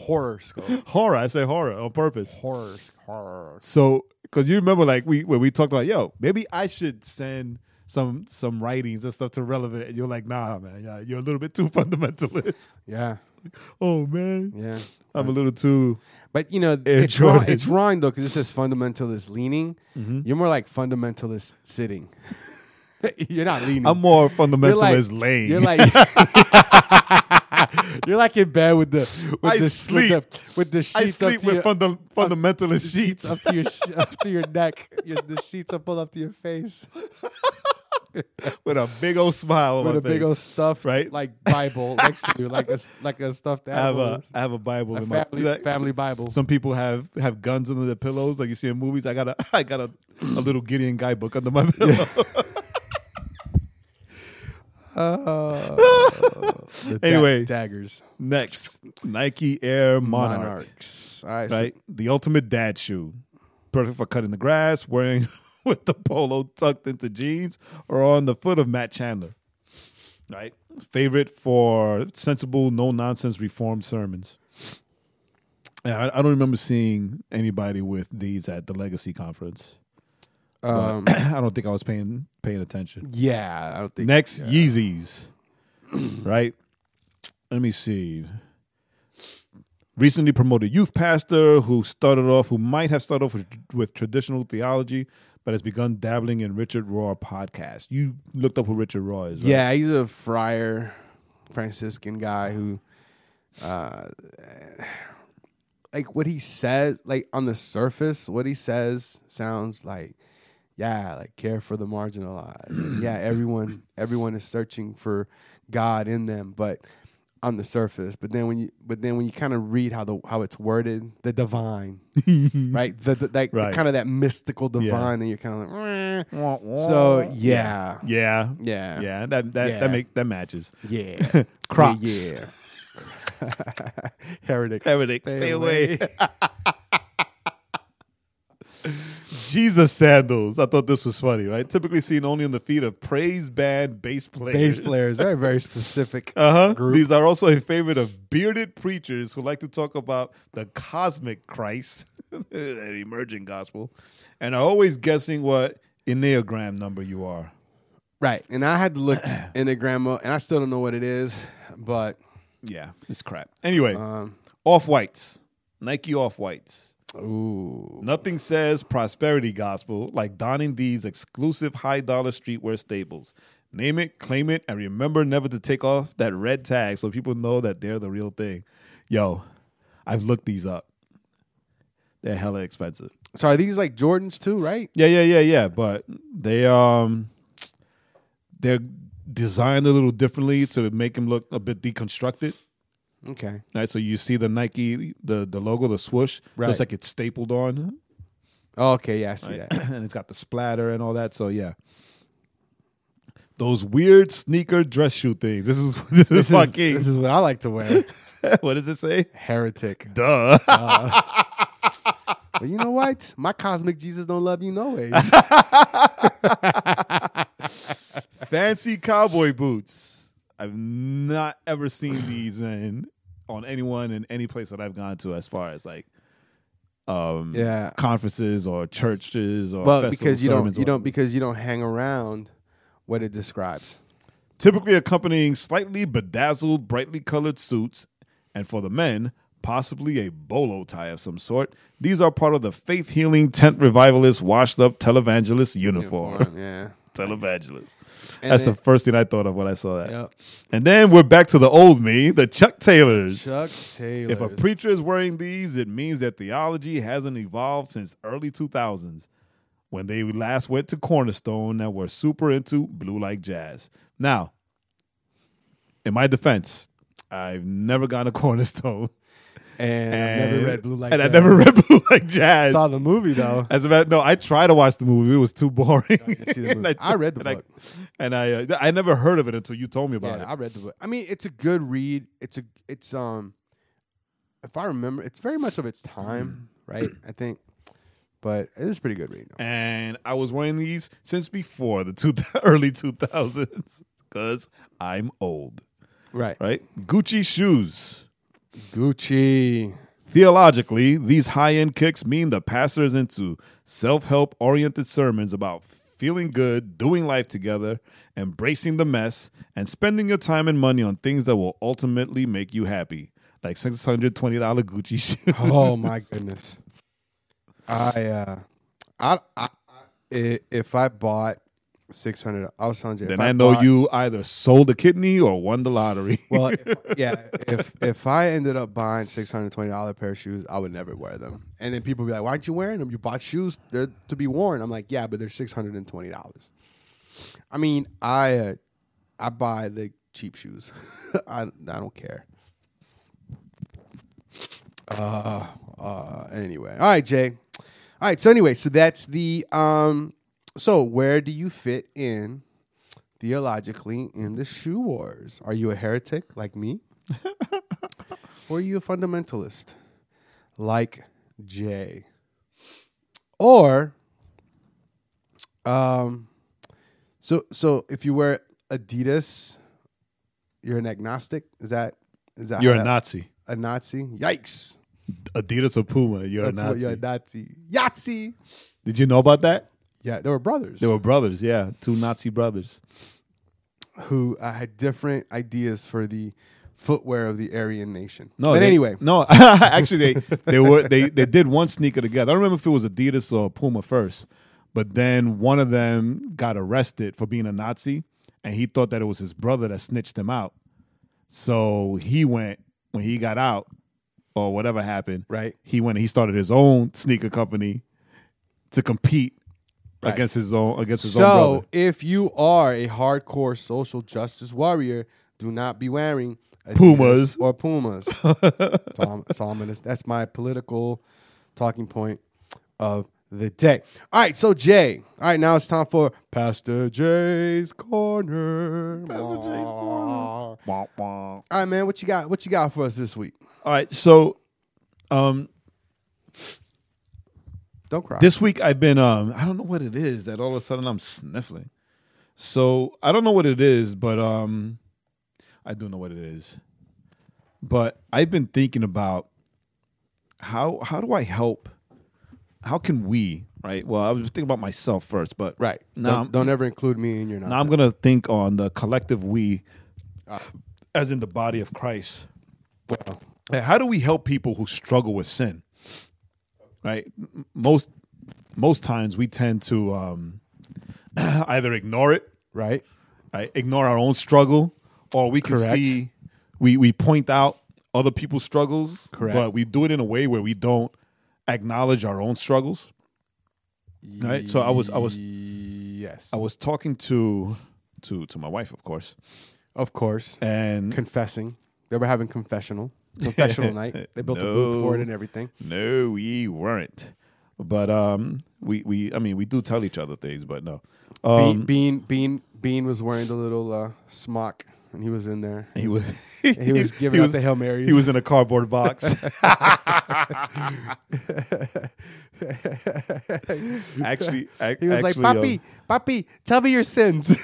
Speaker 2: horror skull.
Speaker 3: horror, I say horror on purpose.
Speaker 2: Horror. Horror.
Speaker 3: So, because you remember, like we when we talked about, yo, maybe I should send some some writings and stuff to relevant, and you're like, nah, man, yeah, you're a little bit too fundamentalist.
Speaker 2: Yeah.
Speaker 3: Oh man,
Speaker 2: Yeah.
Speaker 3: I'm a little too.
Speaker 2: But you know, it's wrong, it's wrong though because it says fundamentalist leaning. Mm-hmm. You're more like fundamentalist sitting. you're not leaning.
Speaker 3: I'm more fundamentalist lane.
Speaker 2: You're like you're like in bed with the with
Speaker 3: I
Speaker 2: the
Speaker 3: sleep.
Speaker 2: with the, with the sheets
Speaker 3: I
Speaker 2: up
Speaker 3: sleep
Speaker 2: to
Speaker 3: with
Speaker 2: your,
Speaker 3: funda- fundamentalist sheets.
Speaker 2: up to your up to your neck. Your, the sheets are pulled up to your face
Speaker 3: with a big old smile on
Speaker 2: with
Speaker 3: my
Speaker 2: a big old stuffed
Speaker 3: right?
Speaker 2: like Bible next to you, like a like a stuffed
Speaker 3: I have a I have a Bible
Speaker 2: A
Speaker 3: in my
Speaker 2: family,
Speaker 3: like,
Speaker 2: family Bible.
Speaker 3: Some people have have guns under their pillows, like you see in movies. I got a I got a, a little Gideon guy guidebook under my pillow.
Speaker 2: The Oh. da-
Speaker 3: Anyway.
Speaker 2: daggers,
Speaker 3: Next, Nike Air Monarch,
Speaker 2: monarchs. All right, so-
Speaker 3: right? the ultimate dad shoe, perfect for cutting the grass, wearing with the polo tucked into jeans, or on the foot of Matt Chandler. Right, favorite for sensible, no nonsense reform sermons. I don't remember seeing anybody with these at the Legacy conference.
Speaker 2: Um,
Speaker 3: I don't think I was paying paying attention.
Speaker 2: yeah, I don't think
Speaker 3: Next,
Speaker 2: yeah.
Speaker 3: Yeezys. right? Let me see. Recently promoted youth pastor who started off, who might have started off with, with traditional theology, but has begun dabbling in Richard Rohr podcast. You looked up who Richard Rohr is, right?
Speaker 2: Yeah, he's a friar, Franciscan guy who, uh, like what he says, like on the surface, what he says sounds like, yeah, like care for the marginalized. And yeah, everyone, everyone is searching for God in them, but on the surface. But then when you, but then when you kind of read how the how it's worded, the divine, right? The, the like
Speaker 3: Right.
Speaker 2: kind of that mystical divine, and you're kind of like, "Meh." so
Speaker 3: So
Speaker 2: yeah,
Speaker 3: yeah,
Speaker 2: yeah,
Speaker 3: yeah, that that
Speaker 2: Yeah.
Speaker 3: that make that matches.
Speaker 2: Yeah.
Speaker 3: Crocs.
Speaker 2: Yeah. Heretic.
Speaker 3: Heretic, stay away. Jesus sandals. I thought this was funny, right? Typically seen only on the feet of praise band bass players.
Speaker 2: Bass players. They're very specific.
Speaker 3: Uh huh. These are also a favorite of bearded preachers who like to talk about the cosmic Christ, an emerging gospel, and are always guessing what enneagram number you are.
Speaker 2: Right. And I had to look grandma, and I still don't know what it is, but
Speaker 3: Yeah, it's crap. Anyway,
Speaker 2: um,
Speaker 3: off whites, Nike off whites.
Speaker 2: Ooh,
Speaker 3: Nothing says prosperity gospel like donning these exclusive high dollar streetwear staples. Name it, claim it, and remember never to take off that red tag so people know that they're the real thing. Yo, I've looked these up. They're hella expensive.
Speaker 2: so are these like Jordans too? Right.
Speaker 3: Yeah, yeah, yeah, yeah. But they um they're designed a little differently to make them look a bit deconstructed.
Speaker 2: Okay.
Speaker 3: Right, so you see the Nike, the the logo, the swoosh,
Speaker 2: Right.
Speaker 3: looks like it's stapled on,
Speaker 2: Oh, okay. Yeah, I see that.
Speaker 3: and it's got the splatter and all that. So yeah, those weird sneaker dress shoe things. This is this,
Speaker 2: This
Speaker 3: is fucking.
Speaker 2: this is what I like to wear.
Speaker 3: what does it say?
Speaker 2: Heretic.
Speaker 3: Duh.
Speaker 2: Uh, but you know what? My cosmic Jesus don't love you no ways.
Speaker 3: Fancy cowboy boots. I've not ever seen these in on anyone in any place that I've gone to as far as like um
Speaker 2: yeah.
Speaker 3: conferences or churches or
Speaker 2: because you don't you don't because you don't hang around what it describes.
Speaker 3: typically accompanying slightly bedazzled, brightly colored suits, and for the men, possibly a bolo tie of some sort. These are part of the faith healing tent revivalist, washed up televangelist uniform.
Speaker 2: Yeah.
Speaker 3: Televangelist.
Speaker 2: And
Speaker 3: That's
Speaker 2: then-
Speaker 3: the first thing I thought of when I saw that.
Speaker 2: Yep.
Speaker 3: And then we're back to the old me, the Chuck Taylors.
Speaker 2: Chuck Taylor.
Speaker 3: If a preacher is wearing these, it means that theology hasn't evolved since early 2000s when they last went to Cornerstone and were super into blue like jazz. Now, in my defense, I've never gone to Cornerstone.
Speaker 2: And, I've never read Blue Like
Speaker 3: And I
Speaker 2: Jazz.
Speaker 3: never read Blue Like Jazz.
Speaker 2: saw the movie though.
Speaker 3: As a matter, no, I tried to watch the movie. It was too boring. And
Speaker 2: movie. I read the
Speaker 3: and I-
Speaker 2: book.
Speaker 3: and I, uh, I never heard of it until you told me about
Speaker 2: Yeah,
Speaker 3: it.
Speaker 2: I read the book. I mean, it's a good read. It's a it's um if I remember, it's very much of its time, right? I think. But it is pretty good read.
Speaker 3: and I was wearing these since before the two, early 2000s because I'm old,
Speaker 2: Right.
Speaker 3: right? Gucci shoes.
Speaker 2: Gucci.
Speaker 3: Theologically, these high end kicks mean the pastor is into self help oriented sermons about feeling good, doing life together, embracing the mess, and spending your time and money on things that will ultimately make you happy, like $620 Gucci shoes.
Speaker 2: Oh my goodness. I uh I, I, I if I bought 600 I was telling you
Speaker 3: then
Speaker 2: if
Speaker 3: I, know
Speaker 2: bought-
Speaker 3: you either sold a kidney or won the lottery.
Speaker 2: Well, if, yeah. If if I ended up buying six hundred twenty dollar pair of shoes, I would never wear them. And then people be like, "Why aren't you wearing them? You bought shoes; they're to be worn." I'm like, "Yeah, but they're six hundred and twenty dollars." I mean, I uh, I buy the cheap shoes. I I don't care. Uh, uh. Anyway, all right, Jay. All right. So anyway, so that's the um. So where do you fit in? theologically in the shoe wars? Are you a heretic like me? or are you a fundamentalist like Jay? Or um so so if you wear Adidas, you're an agnostic? Is that is that
Speaker 3: You're a
Speaker 2: that-
Speaker 3: Nazi.
Speaker 2: a Nazi? Yikes.
Speaker 3: Adidas or Puma, you're a Nazi.
Speaker 2: You're a Nazi. Yahtzee.
Speaker 3: Did you know about that?
Speaker 2: Yeah, they were brothers.
Speaker 3: They were brothers, yeah, two Nazi brothers.
Speaker 2: who uh, had different ideas for the footwear of the Aryan nation.
Speaker 3: No,
Speaker 2: but
Speaker 3: they-
Speaker 2: anyway,
Speaker 3: no. actually, they they were they they did one sneaker together. I don't remember if it was Adidas or Puma first, but then one of them got arrested for being a Nazi, and he thought that it was his brother that snitched him out. So he went when he got out, or whatever happened.
Speaker 2: right?
Speaker 3: He went. and He started his own sneaker company to compete
Speaker 2: Right.
Speaker 3: against his own against his own
Speaker 2: So
Speaker 3: brother.
Speaker 2: if you are a hardcore social justice warrior, do not be wearing Adidas
Speaker 3: Pumas.
Speaker 2: or Pumas. so so I'm gonna, that's my political talking point of the day. All right, so Jay. All right, now it's time for Pastor Jay's corner.
Speaker 3: Pastor Jay's corner.
Speaker 2: All right, man. What you got? What you got for us this week?
Speaker 3: All right, so um,
Speaker 2: Don't cry.
Speaker 3: This week I've been um I don't know what it is that all of a sudden I'm sniffling. So I don't know what it is, but um I do know what it is. But I've been thinking about how how do I help how can we right? Well, I was thinking about myself first, but
Speaker 2: Right.
Speaker 3: Now,
Speaker 2: don't, don't ever include me in your
Speaker 3: now I'm gonna think on the collective we,
Speaker 2: Ah.
Speaker 3: as in the body of Christ. How do we help people who struggle with sin? Right. Most most times we tend to um, either ignore it,
Speaker 2: right.
Speaker 3: right? Ignore our own struggle, or we can
Speaker 2: Correct.
Speaker 3: see we we point out other people's struggles,
Speaker 2: Correct.
Speaker 3: but we do it in a way where we don't acknowledge our own struggles. Right. So I was I was
Speaker 2: Yes.
Speaker 3: I was talking to to to my wife, of course,
Speaker 2: of course.
Speaker 3: and
Speaker 2: Confessing. They were having confessional. Confessional night. They built a booth for it and everything.
Speaker 3: No, we weren't. But um, we we I mean we do tell each other things, but no.
Speaker 2: Bean,
Speaker 3: Um,
Speaker 2: Bean Bean Bean was wearing the little uh, smock and he was in there.
Speaker 3: he was
Speaker 2: He was giving out the Hail Marys.
Speaker 3: He was in a cardboard box. actually, ac-
Speaker 2: He was like,
Speaker 3: actually, um,
Speaker 2: Papi, Papi, tell me your sins.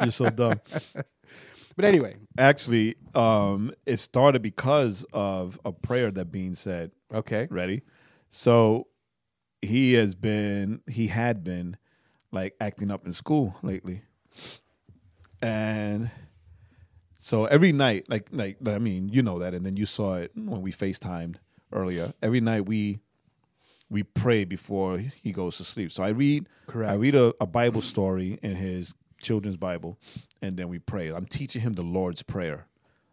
Speaker 3: you're so dumb.
Speaker 2: but anyway,
Speaker 3: Actually, um, it started because of a prayer that Bean said.
Speaker 2: okay.
Speaker 3: Ready? So he has been, he had been like acting up in school lately, and so every night, like, like I mean, you know that, and then you saw it when we Facetimed earlier. Every night we we pray before he goes to sleep. So I read,
Speaker 2: Correct.
Speaker 3: I read a, a Bible story in his children's Bible, and then we pray. I'm teaching him the Lord's Prayer,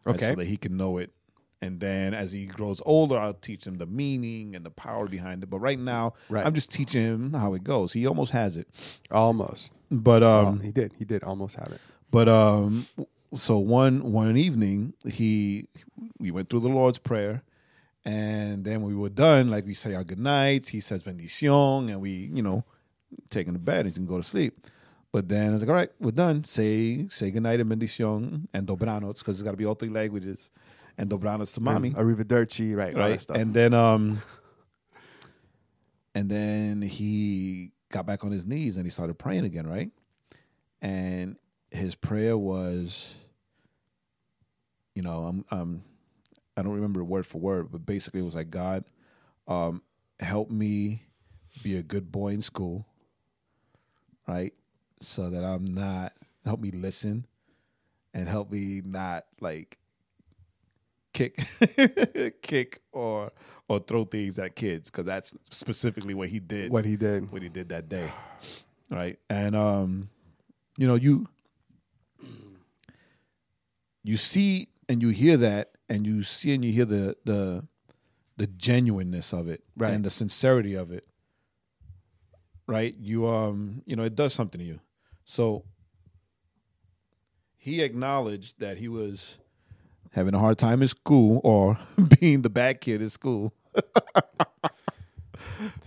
Speaker 3: right,
Speaker 2: Okay.
Speaker 3: so that he can know it. And then as he grows older, I'll teach him the meaning and the power behind it. But right now,
Speaker 2: Right.
Speaker 3: I'm just teaching him how it goes. He almost has it,
Speaker 2: Almost.
Speaker 3: but um,
Speaker 2: Um, he did. He did almost have it.
Speaker 3: but um, so one one evening he we went through the Lord's prayer, and then we were done, like we say our good nights. He says bendición, and we you know take him to bed and he can go to sleep. But then I was like, all right, we're done. Say say good night and bendición and dobranots because it's got to be all three languages, and dobranots to mommy
Speaker 2: Arrivederci, right?
Speaker 3: right?
Speaker 2: stuff.
Speaker 3: And then um and then he got back on his knees and he started praying again, right? And his prayer was you know, I'm um I don't remember word for word, but basically it was like God um help me be a good boy in school, right? So that I'm not help me listen and help me not like kick kick or or throw things at kids because that's specifically what he did
Speaker 2: what he did.
Speaker 3: what he did that day right and um you know you you see and you hear that and you see and you hear the the the genuineness of it
Speaker 2: Right.
Speaker 3: and the sincerity of it right you um you know it does something to you so he acknowledged that he was having a hard time in school or being the bad kid in school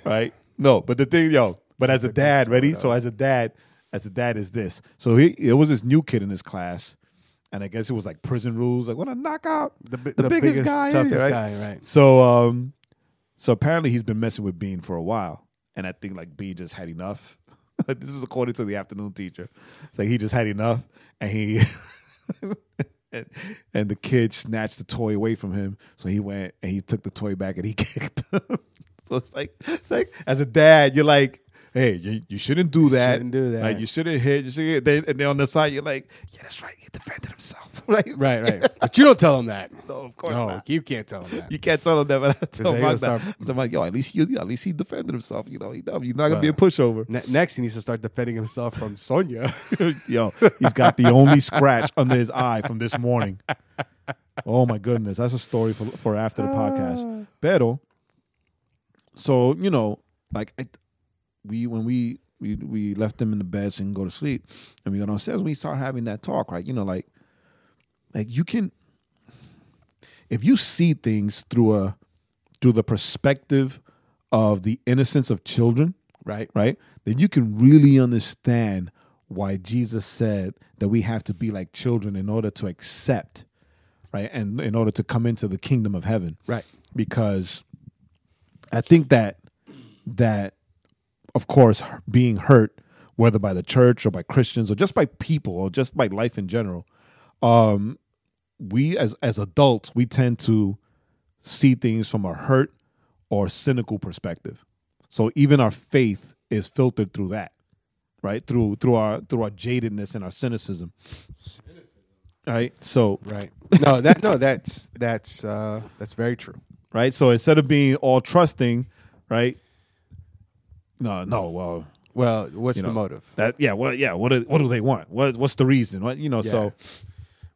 Speaker 3: right no but the thing yo but as a dad ready so as a dad as a dad is this so he it was this new kid in his class and i guess it was like prison rules like what a knockout
Speaker 2: The, bi-
Speaker 3: the biggest guy
Speaker 2: toughest
Speaker 3: here, right?
Speaker 2: guy, right?
Speaker 3: so um so apparently he's been messing with Bean for a while. And I think like Bean just had enough. this is according to the afternoon teacher. It's like he just had enough and he and, and the kid snatched the toy away from him. So he went and he took the toy back and he kicked him. so it's like it's like as a dad, you're like, hey, you, you shouldn't do that.
Speaker 2: Shouldn't do that.
Speaker 3: Like you shouldn't hit. You should then, and then on the side, you're like, yeah, that's right. He defended himself. right.
Speaker 2: Right, right. But you don't tell him that.
Speaker 3: No, of course
Speaker 2: no,
Speaker 3: not.
Speaker 2: you can't tell him that.
Speaker 3: You can't tell him that, but I tell
Speaker 2: they
Speaker 3: my
Speaker 2: start-
Speaker 3: I'm like, yo, at least he, at least he defended himself. You know, he, you're not gonna be a pushover.
Speaker 2: Ne- next, he needs to start defending himself from Sonia.
Speaker 3: yo, he's got the only scratch under his eye from this morning. Oh my goodness, that's a story for for after the ah. podcast. Pero, so you know, like I, we when we we we left them in the bed so can go to sleep, and we got downstairs. We start having that talk, right? You know, like like you can if you see things through a through the perspective of the innocence of children,
Speaker 2: right.
Speaker 3: right? Then you can really understand why Jesus said that we have to be like children in order to accept, right? And in order to come into the kingdom of heaven.
Speaker 2: Right.
Speaker 3: Because I think that that of course being hurt whether by the church or by Christians or just by people or just by life in general um we as as adults we tend to see things from a hurt or cynical perspective So even our faith is filtered through that, right? Through through our through our jadedness and our cynicism. Right. So
Speaker 2: Right. No, that no, that's that's uh that's very true.
Speaker 3: right. So instead of being all trusting, right? No, no. Well,
Speaker 2: Well, what's
Speaker 3: You
Speaker 2: the
Speaker 3: know,
Speaker 2: motive?
Speaker 3: that yeah. Well, yeah. What do, what do they want? What what's the reason? What you know? So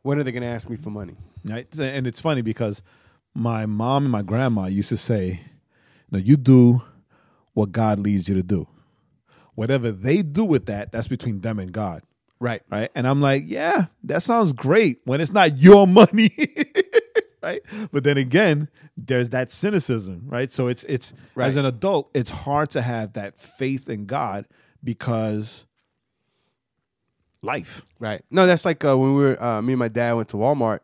Speaker 2: When are they gonna ask me for money?
Speaker 3: right. And it's funny because my mom and my grandma used to say, "No, you do what God leads you to do. Whatever they do with that, that's between them and God."
Speaker 2: Right.
Speaker 3: right? And I'm like, yeah, that sounds great when it's not your money, right? But then again, there's that cynicism, right? So it's it's as an adult, it's hard to have that faith in God because life,
Speaker 2: Right. No, that's like uh, when we were uh, me and my dad went to Walmart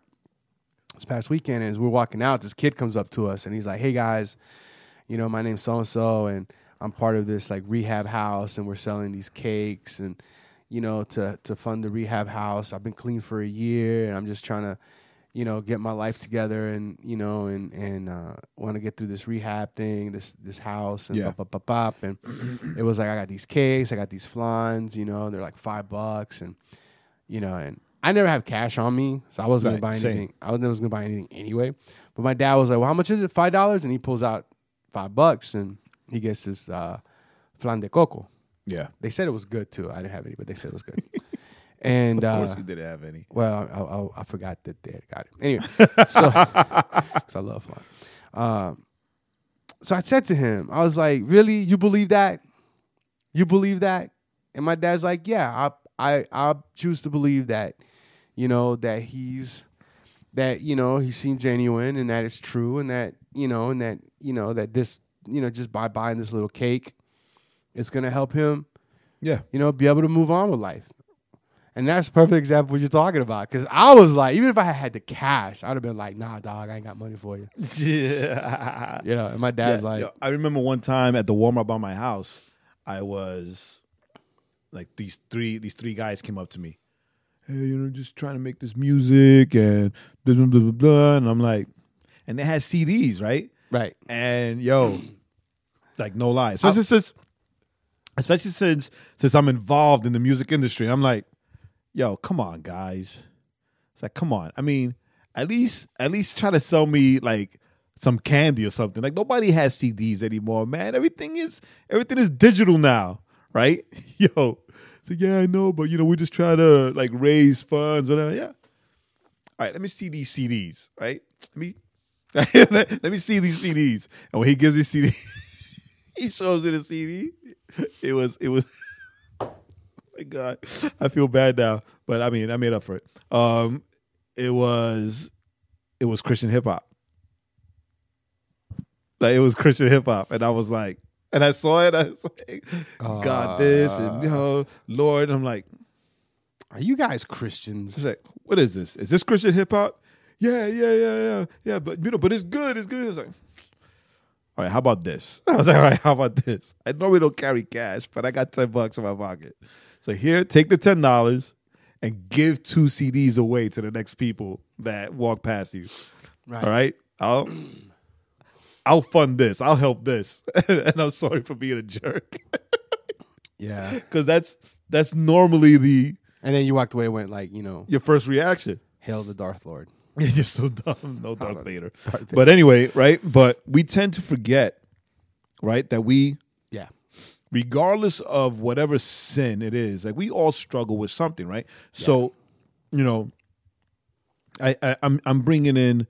Speaker 2: this past weekend, and as we're walking out, this kid comes up to us and he's like, "Hey guys, you know, my name's so and so, and I'm part of this like rehab house, and we're selling these cakes, and you know, to to fund the rehab house. I've been clean for a year, and I'm just trying to." You know, get my life together, and you know, and and uh, want to get through this rehab thing, this this house, and
Speaker 3: Yeah.
Speaker 2: bop, bop, bop. and it was like I got these cakes, I got these flans, you know, they're like five bucks, and you know, and I never have cash on me, so I wasn't
Speaker 3: Right,
Speaker 2: gonna buy
Speaker 3: same.
Speaker 2: anything. I was never gonna buy anything anyway. But my dad was like, "Well, how much is it? Five dollars?" And he pulls out five bucks, and he gets this uh, flan de coco.
Speaker 3: yeah.
Speaker 2: They said it was good too. I didn't have any, but they said it was good. and
Speaker 3: Of course,
Speaker 2: uh,
Speaker 3: we didn't have any.
Speaker 2: well, I, I, I forgot that they had got it. Anyway, so 'cause I love flan. Um, so I said to him, I was like, "Really? You believe that? You believe that?" And my dad's like, "Yeah, I, I, I choose to believe that. You know that he's that you know he seemed genuine and that it's true and that you know and that you know that this you know just by buying this little cake, it's gonna help him
Speaker 3: Yeah.
Speaker 2: you know, be able to move on with life. And that's a perfect example what you're talking about. Because I was like, even if I had the cash, I'd have been like, nah, dog, I ain't got money for you.
Speaker 3: Yeah.
Speaker 2: You know, and my dad's
Speaker 3: Yeah,
Speaker 2: like,
Speaker 3: yo, I remember one time at the Walmart by my house, I was like these three these three guys came up to me. Hey, you know, just trying to make this music and blah blah blah blah, blah. and I'm like, and they had CDs, right?
Speaker 2: right,
Speaker 3: And yo, like no lie, especially since especially since since I'm involved in the music industry, I'm like, yo, come on, guys. It's like, come on. I mean, at least at least try to sell me like some candy or something. Like nobody has CDs anymore, man. Everything is everything is digital now, right? Yo. So yeah, I know, but you know, we just try to like raise funds, whatever. Yeah. All right, let me see these CDs, right? Let me let me see these CDs. And when he gives me CD, he shows it a CD. It was it was my God. I feel bad now. But I mean I made up for it. Um it was it was Christian hip hop. Like it was Christian hip hop. And I was like, and I saw it, I was like, God this and you know, Lord. And I'm like,
Speaker 2: are you guys
Speaker 3: it's
Speaker 2: Christians?
Speaker 3: like, what is this? Is this Christian hip hop? Yeah, yeah, yeah, yeah, yeah. But you know, but it's good. It's good. It's like, all right, how about this? I was like, all right, how about this? I normally don't carry cash, but I got ten bucks in my pocket. So here, take the ten dollars and give two CDs away to the next people that walk past you.
Speaker 2: Right.
Speaker 3: All right, I'll I'll fund this. I'll help this. and I'm sorry for being a jerk
Speaker 2: Yeah.
Speaker 3: because that's that's normally the
Speaker 2: And then you walked away and went like, you know,
Speaker 3: your first reaction.
Speaker 2: hail the Darth Lord.
Speaker 3: You're so dumb. No Darth Vader.
Speaker 2: Darth Vader.
Speaker 3: But anyway, right? But we tend to forget, right, that we. Regardless of whatever sin it is, like we all struggle with something, right? So, you know, I, I I'm I'm bringing in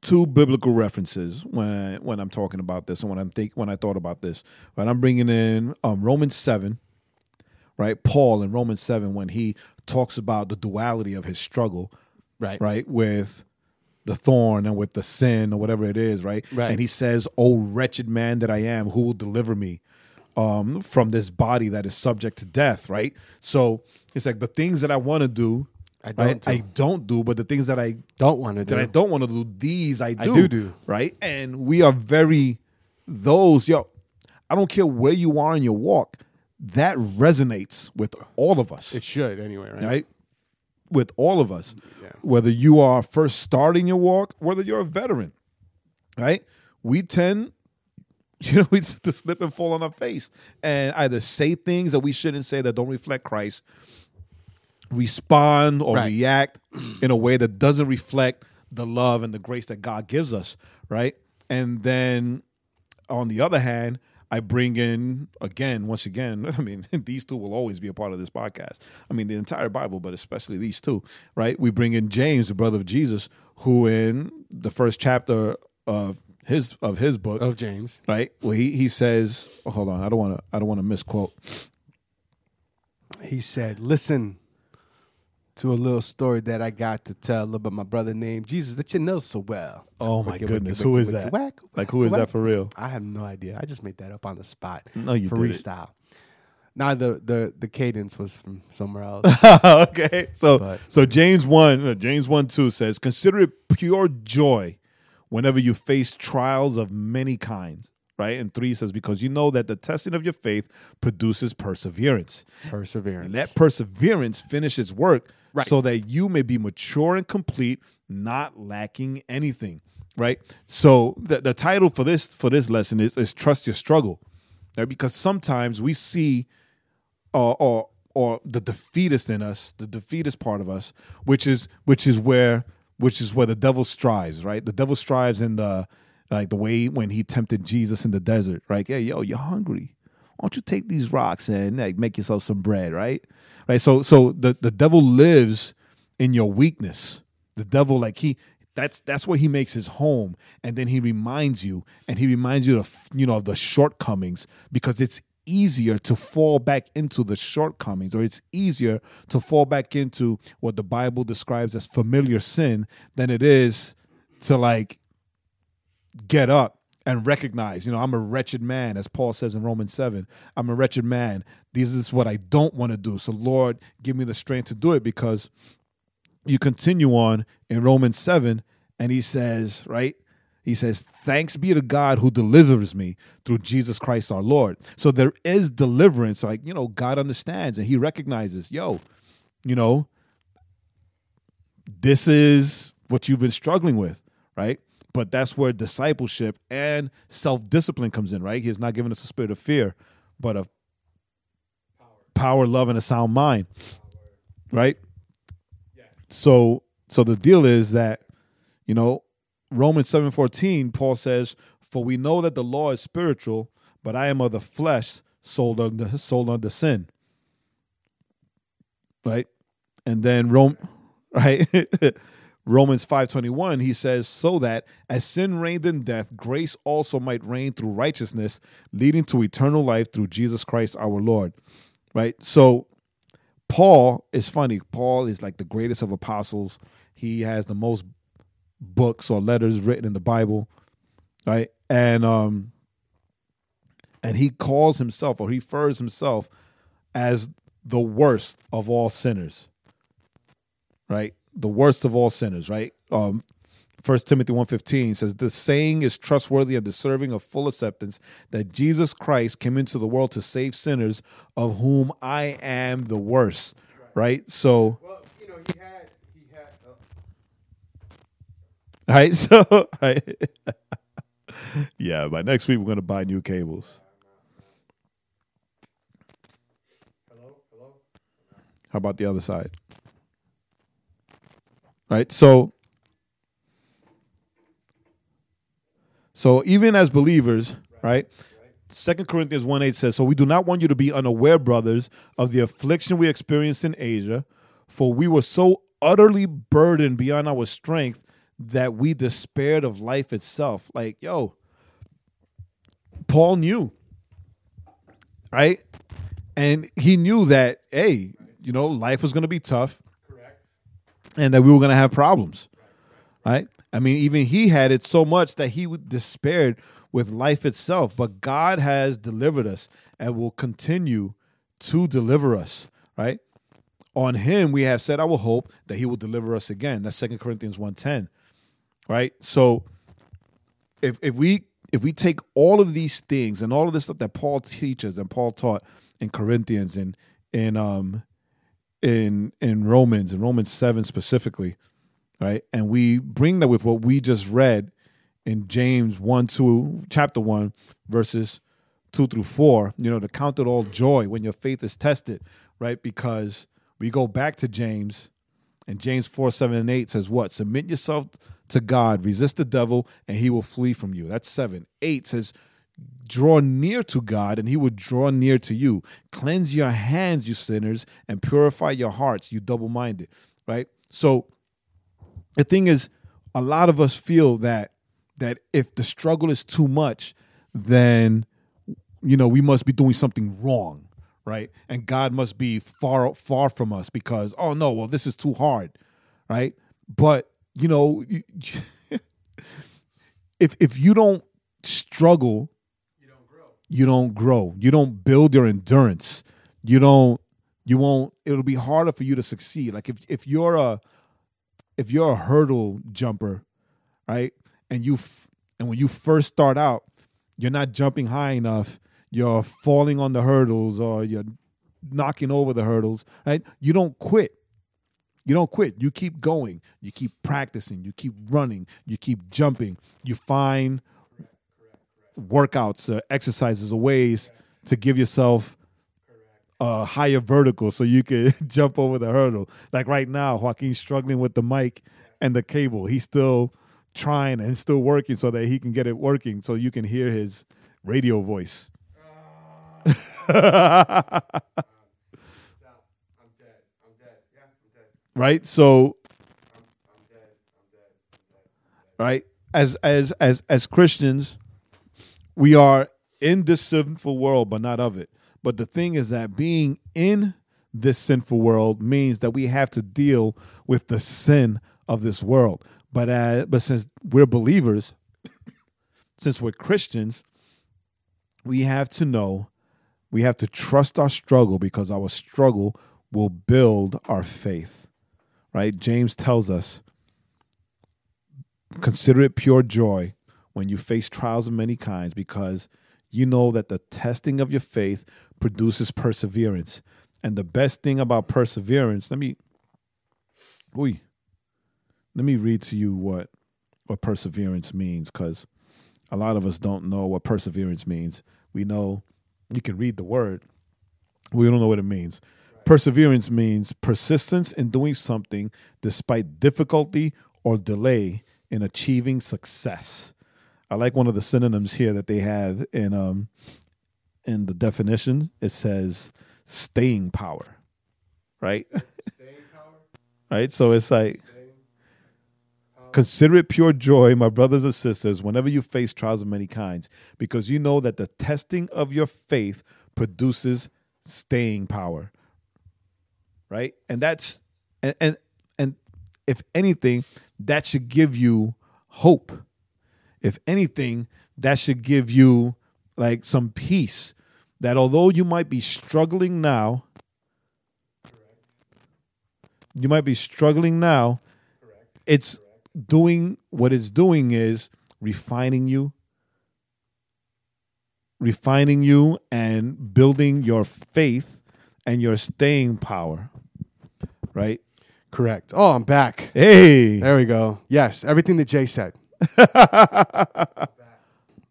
Speaker 3: two biblical references when I, when I'm talking about this and when I'm think when I thought about this. But I'm bringing in um, Romans seven, right? Paul in Romans seven when he talks about the duality of his struggle
Speaker 2: Right.
Speaker 3: right with the thorn and with the sin or whatever it is right,
Speaker 2: Right.
Speaker 3: and he says oh wretched man that i am who will deliver me um, from this body that is subject to death right so it's like the things that i want to do
Speaker 2: I don't
Speaker 3: right,
Speaker 2: do.
Speaker 3: i don't do but the things that i
Speaker 2: Don't want to do.
Speaker 3: that i don't want to do these i do
Speaker 2: do do.
Speaker 3: right and we are very those yo i don't care where you are in your walk that resonates with all of us
Speaker 2: It should anyway, right?
Speaker 3: right? With all of us,
Speaker 2: Yeah.
Speaker 3: whether you are first starting your walk, whether you're a veteran, right? We tend, you know, we to slip and fall on our face and either say things that we shouldn't say that don't reflect Christ, respond or
Speaker 2: Right.
Speaker 3: react in a way that doesn't reflect the love and the grace that God gives us, right? And then on the other hand, I bring in again, once again, I mean, these two will always be a part of this podcast. I mean, the entire Bible, but especially these two, right? We bring in James, the brother of Jesus, who in the first chapter of his of his book,
Speaker 2: Of James.
Speaker 3: right? Well, he he says, oh, hold on, I don't want to I don't want to misquote.
Speaker 2: He said, Listen to a little story that I got to tell about my brother named Jesus that you know so well.
Speaker 3: Oh my
Speaker 2: wicka,
Speaker 3: goodness, who is
Speaker 2: wicka,
Speaker 3: that?
Speaker 2: whack,
Speaker 3: Like, who is
Speaker 2: whack.
Speaker 3: that for real?
Speaker 2: I have no idea. I just made that up on the spot.
Speaker 3: No, you
Speaker 2: freestyle. Now the the the cadence was from somewhere else.
Speaker 3: okay. So
Speaker 2: But-
Speaker 3: so James 1, uh, James 1 2 says, Consider it pure joy whenever you face trials of many kinds. Right? And three says, Because you know that the testing of your faith produces perseverance.
Speaker 2: Perseverance.
Speaker 3: Let perseverance finish its work
Speaker 2: Right.
Speaker 3: so that you may be mature and complete, not lacking anything. Right? So the, the title for this for this lesson is, is Trust Your Struggle. Right? Because sometimes we see or or or the defeatist in us, the defeatist part of us, which is which is where which is where the devil strives, right? The devil strives in the like the way when he tempted Jesus in the desert, right? Yeah, yo, you're hungry. Why don't you take these rocks and like make yourself some bread, right? Right. So so the, the devil lives in your weakness. The devil, like he that's that's where he makes his home. And then he reminds you, and he reminds you of you know of the shortcomings because it's easier to fall back into the shortcomings or it's easier to fall back into what the bible describes as familiar sin than it is to like get up and recognize you know i'm a wretched man as paul says in romans 7 i'm a wretched man. This is what i don't want to do. So lord give me the strength to do it because you continue on in romans 7 and he says right he says, Thanks be to God who delivers me through Jesus Christ our Lord. So there is deliverance. Like, you know, God understands and he recognizes, yo, you know, this is what you've been struggling with, right? But that's where discipleship and self discipline comes in, right? He has not given us a spirit of fear, but of power, love, and a sound mind, right? So, so the deal is that, you know, Romans 7:14 Paul says, "For we know that the law is spiritual, but I am of the flesh, sold under sold under sin." Right? And then Rome right? Romans 5:21 he says, "So that as sin reigned in death, grace also might reign through righteousness, leading to eternal life through Jesus Christ our Lord." Right? So Paul is funny. Paul is like the greatest of apostles. He has the most books or letters written in the Bible, right? And um and he calls himself or he refers himself as the worst of all sinners. Right? The worst of all sinners, right? Um First Timothy 1:15 says the saying is trustworthy and deserving of full acceptance that Jesus Christ came into the world to save sinners of whom I am the worst. Right? So
Speaker 2: Well, you know, he had uh,
Speaker 3: Right. So, right. yeah, by next week we're gonna buy new cables. Hello, hello. How about the other side? Right. So, so even as believers, right? Second Corinthians 1 8 says, So we do not want you to be unaware, brothers, of the affliction we experienced in Asia, for we were so utterly burdened beyond our strength that we despaired of life itself. Like, yo, Paul knew, right? And he knew that, hey, you know, life was going to be tough and that we were going to have problems, right? I mean, even he had it so much that he despaired with life itself. But God has delivered us and will continue to deliver us, right? On him we have set our hope that he will deliver us again. That's Second Corinthians 1.10, right? So if if we if we take all of these things and all of this stuff that Paul teaches and Paul taught in Corinthians and in um in in Romans in Romans 7 specifically, right? And we bring that with what we just read in James 1 2, chapter 1, verses 2 through 4, you know, to count it all joy when your faith is tested, right? Because we go back to James, and James 4 7 and 8 says, What? Submit yourself to God, resist the devil, and he will flee from you. That's 7. 8 says, Draw near to God, and he will draw near to you. Cleanse your hands, you sinners, and purify your hearts, you double minded, right? So the thing is, a lot of us feel that that if the struggle is too much, then you know we must be doing something wrong, right? And God must be far far from us because oh no, well this is too hard, right? But you know, if if you don't struggle, you don't grow. You don't grow. You don't build your endurance. You don't. You won't. It'll be harder for you to succeed. Like if if you're a if you're a hurdle jumper, right, and you f- and when you first start out, you're not jumping high enough. You're falling on the hurdles or you're knocking over the hurdles, right? You don't quit. You don't quit. You keep going. You keep practicing. You keep running. You keep jumping. You find workouts, uh, exercises, or ways to give yourself a higher vertical so you can jump over the hurdle. Like right now, Joaquin's struggling with the mic and the cable. He's still trying and still working so that he can get it working so you can hear his radio voice. right? So right? As as as as Christians, we are in this sinful world but not of it. But the thing is that being in this sinful world means that we have to deal with the sin of this world. But uh, but since we're believers, since we're Christians, we have to know, we have to trust our struggle because our struggle will build our faith. Right? James tells us, consider it pure joy when you face trials of many kinds because you know that the testing of your faith produces perseverance. And the best thing about perseverance, let me, ooh, let me read to you what what perseverance means, because a lot of us don't know what perseverance means. We know you can read the word, we don't know what it means. Perseverance means persistence in doing something despite difficulty or delay in achieving success. I like one of the synonyms here that they have in um in the definition. It says staying power, right?
Speaker 2: Staying power.
Speaker 3: right? So it's like consider it pure joy, my brothers and sisters, whenever you face trials of many kinds, because you know that the testing of your faith produces staying power. Right? And that's and and, and if anything, that should give you hope. If anything, that should give you like some peace that although you might be struggling now, you might be struggling now, it's doing what it's doing is refining you, refining you and building your faith and your staying power. Right?
Speaker 2: Correct. Oh, I'm back.
Speaker 3: Hey.
Speaker 2: There we go. Yes, everything that Jae said.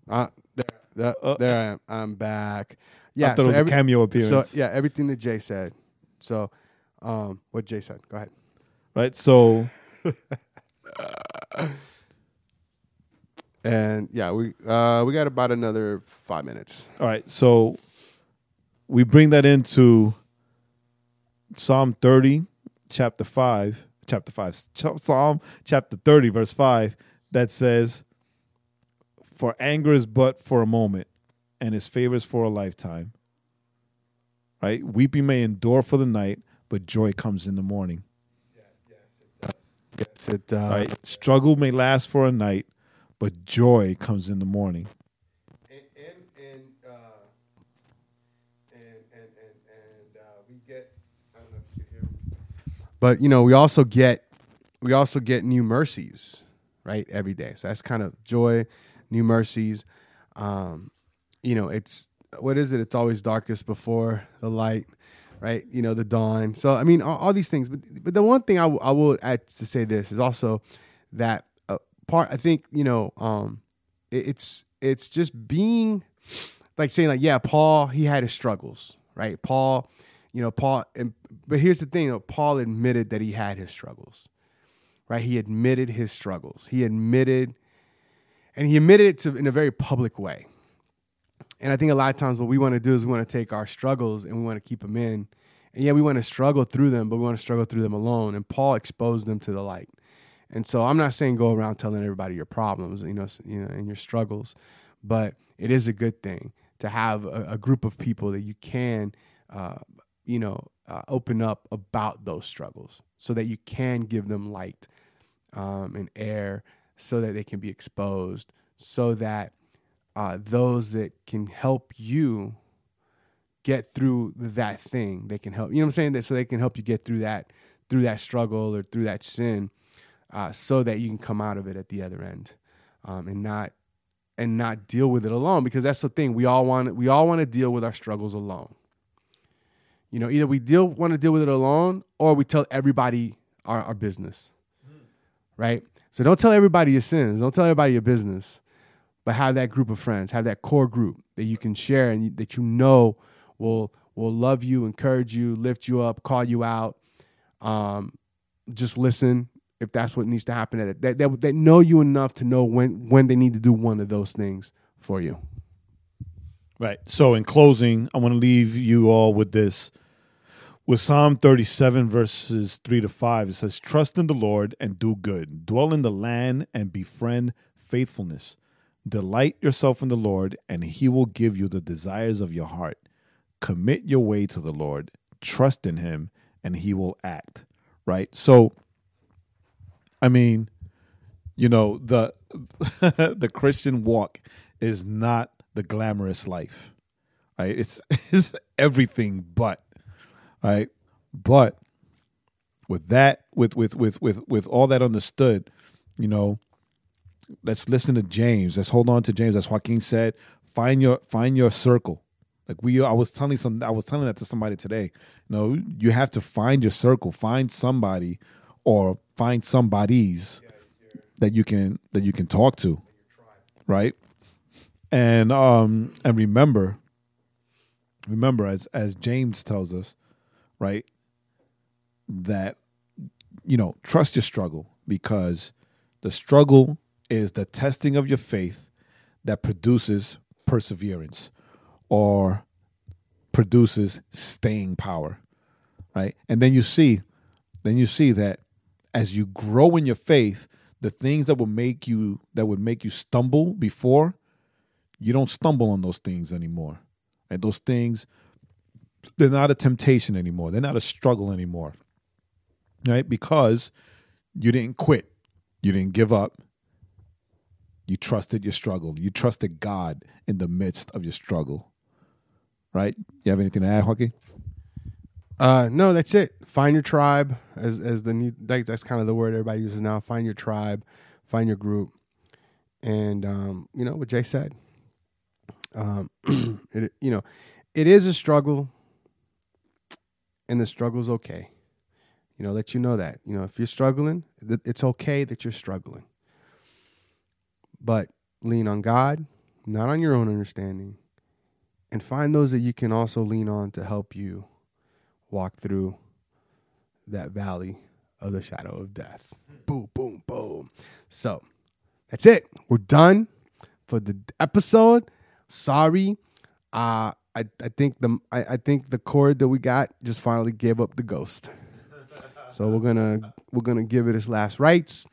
Speaker 2: uh, there, there, there I am. I'm back. Yeah,
Speaker 3: I thought it was a cameo
Speaker 2: So yeah, everything that Jae said. So, um, what Jae said. Go ahead.
Speaker 3: Right? So
Speaker 2: And yeah, we uh, we got about another five minutes.
Speaker 3: All right, so we bring that into Psalm 30, chapter 5, chapter 5, Psalm chapter 30, verse 5, that says, For anger is but for a moment, and his favor is for a lifetime. Right? Weeping may endure for the night, but joy comes in the morning.
Speaker 2: Yes, it. Uh,
Speaker 3: Right? Struggle may last for a night, but joy comes in the morning.
Speaker 2: and and and uh, and and and, and uh, we get. I don't know if you can hear me. But you know, we also get we also get new mercies, right? Every day. So that's kind of joy, new mercies. Um, you know, it's what is it? It's always darkest before the light, right? You know, the dawn. So I mean, all, all these things. But but the one thing I, w- I will add to say this is also that uh, part. I think you know, um, it- it's it's just being like saying like yeah paul he had his struggles right paul you know paul and, but here's the thing you paul admitted that he had his struggles right? He admitted his struggles. He admitted and he admitted it to, in a very public way. And i think a lot of times what we want to do is we want to take our struggles and we want to keep them in. And yeah we want to struggle through them but we want to struggle through them alone. And paul exposed them to the light. And so I'm not saying go around telling everybody your problems, you know, you know, and your struggles, but it is a good thing to have a, a group of people that you can, uh, you know, uh, open up about those struggles, so that you can give them light um, and air, so that they can be exposed, so that uh, those that can help you get through that thing, they can help. You know what I'm saying? That so they can help you get through that through that struggle or through that sin uh, so that you can come out of it at the other end um, and not and not deal with it alone because that's the thing we all want we all want to deal with our struggles alone you know either we deal want to deal with it alone or we tell everybody our, our business right? So don't tell everybody your sins. Don't tell everybody your business but have that group of friends. Have that core group that you can share and that you know will will love you encourage you lift you up call you out. Um, just listen if that's what needs to happen at it. That, that that know you enough to know when when they need to do one of those things for you.
Speaker 3: Right. So, in closing, I want to leave you all with this. With Psalm 37, verses 3 to 5, it says, Trust in the Lord and do good. Dwell in the land and befriend faithfulness. Delight yourself in the Lord, and he will give you the desires of your heart. Commit your way to the Lord. Trust in him, and he will act. Right. So, I mean, you know, the the Christian walk is not the glamorous life. Right? It's it's everything but right? But with that, with with with with with all that understood, you know, let's listen to James. Let's hold on to James. As Joaquin said, find your find your circle. Like we, I was telling some, I was telling that to somebody today. You know, you have to find your circle, find somebody, or find somebody's that you can that you can talk to, right? And um and remember, remember as as James tells us, right, that you know trust your struggle because the struggle is the testing of your faith that produces perseverance or produces staying power right? And then you see then you see that as you grow in your faith the things that will make you that would make you stumble before you don't stumble on those things anymore. And those things they're not a temptation anymore. They're not a struggle anymore right? Because you didn't quit. You didn't give up. You trusted your struggle. You trusted god in the midst of your struggle right? You have anything to add joaquin?
Speaker 2: Uh, no, that's it. Find your tribe, as as the new that, that's kind of the word everybody uses now. Find your tribe, find your group, and um, you know what Jae said. Um, it you know, it is a struggle, and the struggle's okay. You know, let you know that you know if you're struggling, that it's okay that you're struggling. But lean on God, not on your own understanding, and find those that you can also lean on to help you walk through that valley of the shadow of death. Boom, boom, boom. So that's it. We're done for the episode. Sorry. Uh I, I think the I, I think the cord that we got just finally gave up the ghost. So we're gonna we're gonna give it its last rites,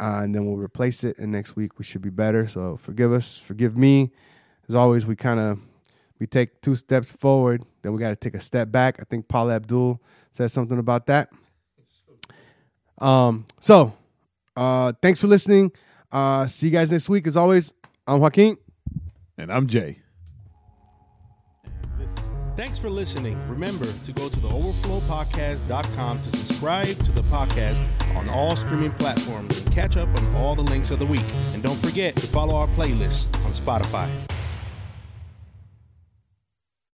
Speaker 2: uh, and then we'll replace it. And next week we should be better. So forgive us, forgive me. As always, we kind of we take two steps forward, then we got to take a step back. I think Paula Abdul said something about that. Um, so uh, thanks for listening. Uh, see you guys next week. As always, I'm Joaquin.
Speaker 3: And i'm jae
Speaker 4: Thanks for listening. Remember to go to the overflowpodcast.com to subscribe to the podcast on all streaming platforms and catch up on all the links of the week. And don't forget to follow our playlist on Spotify.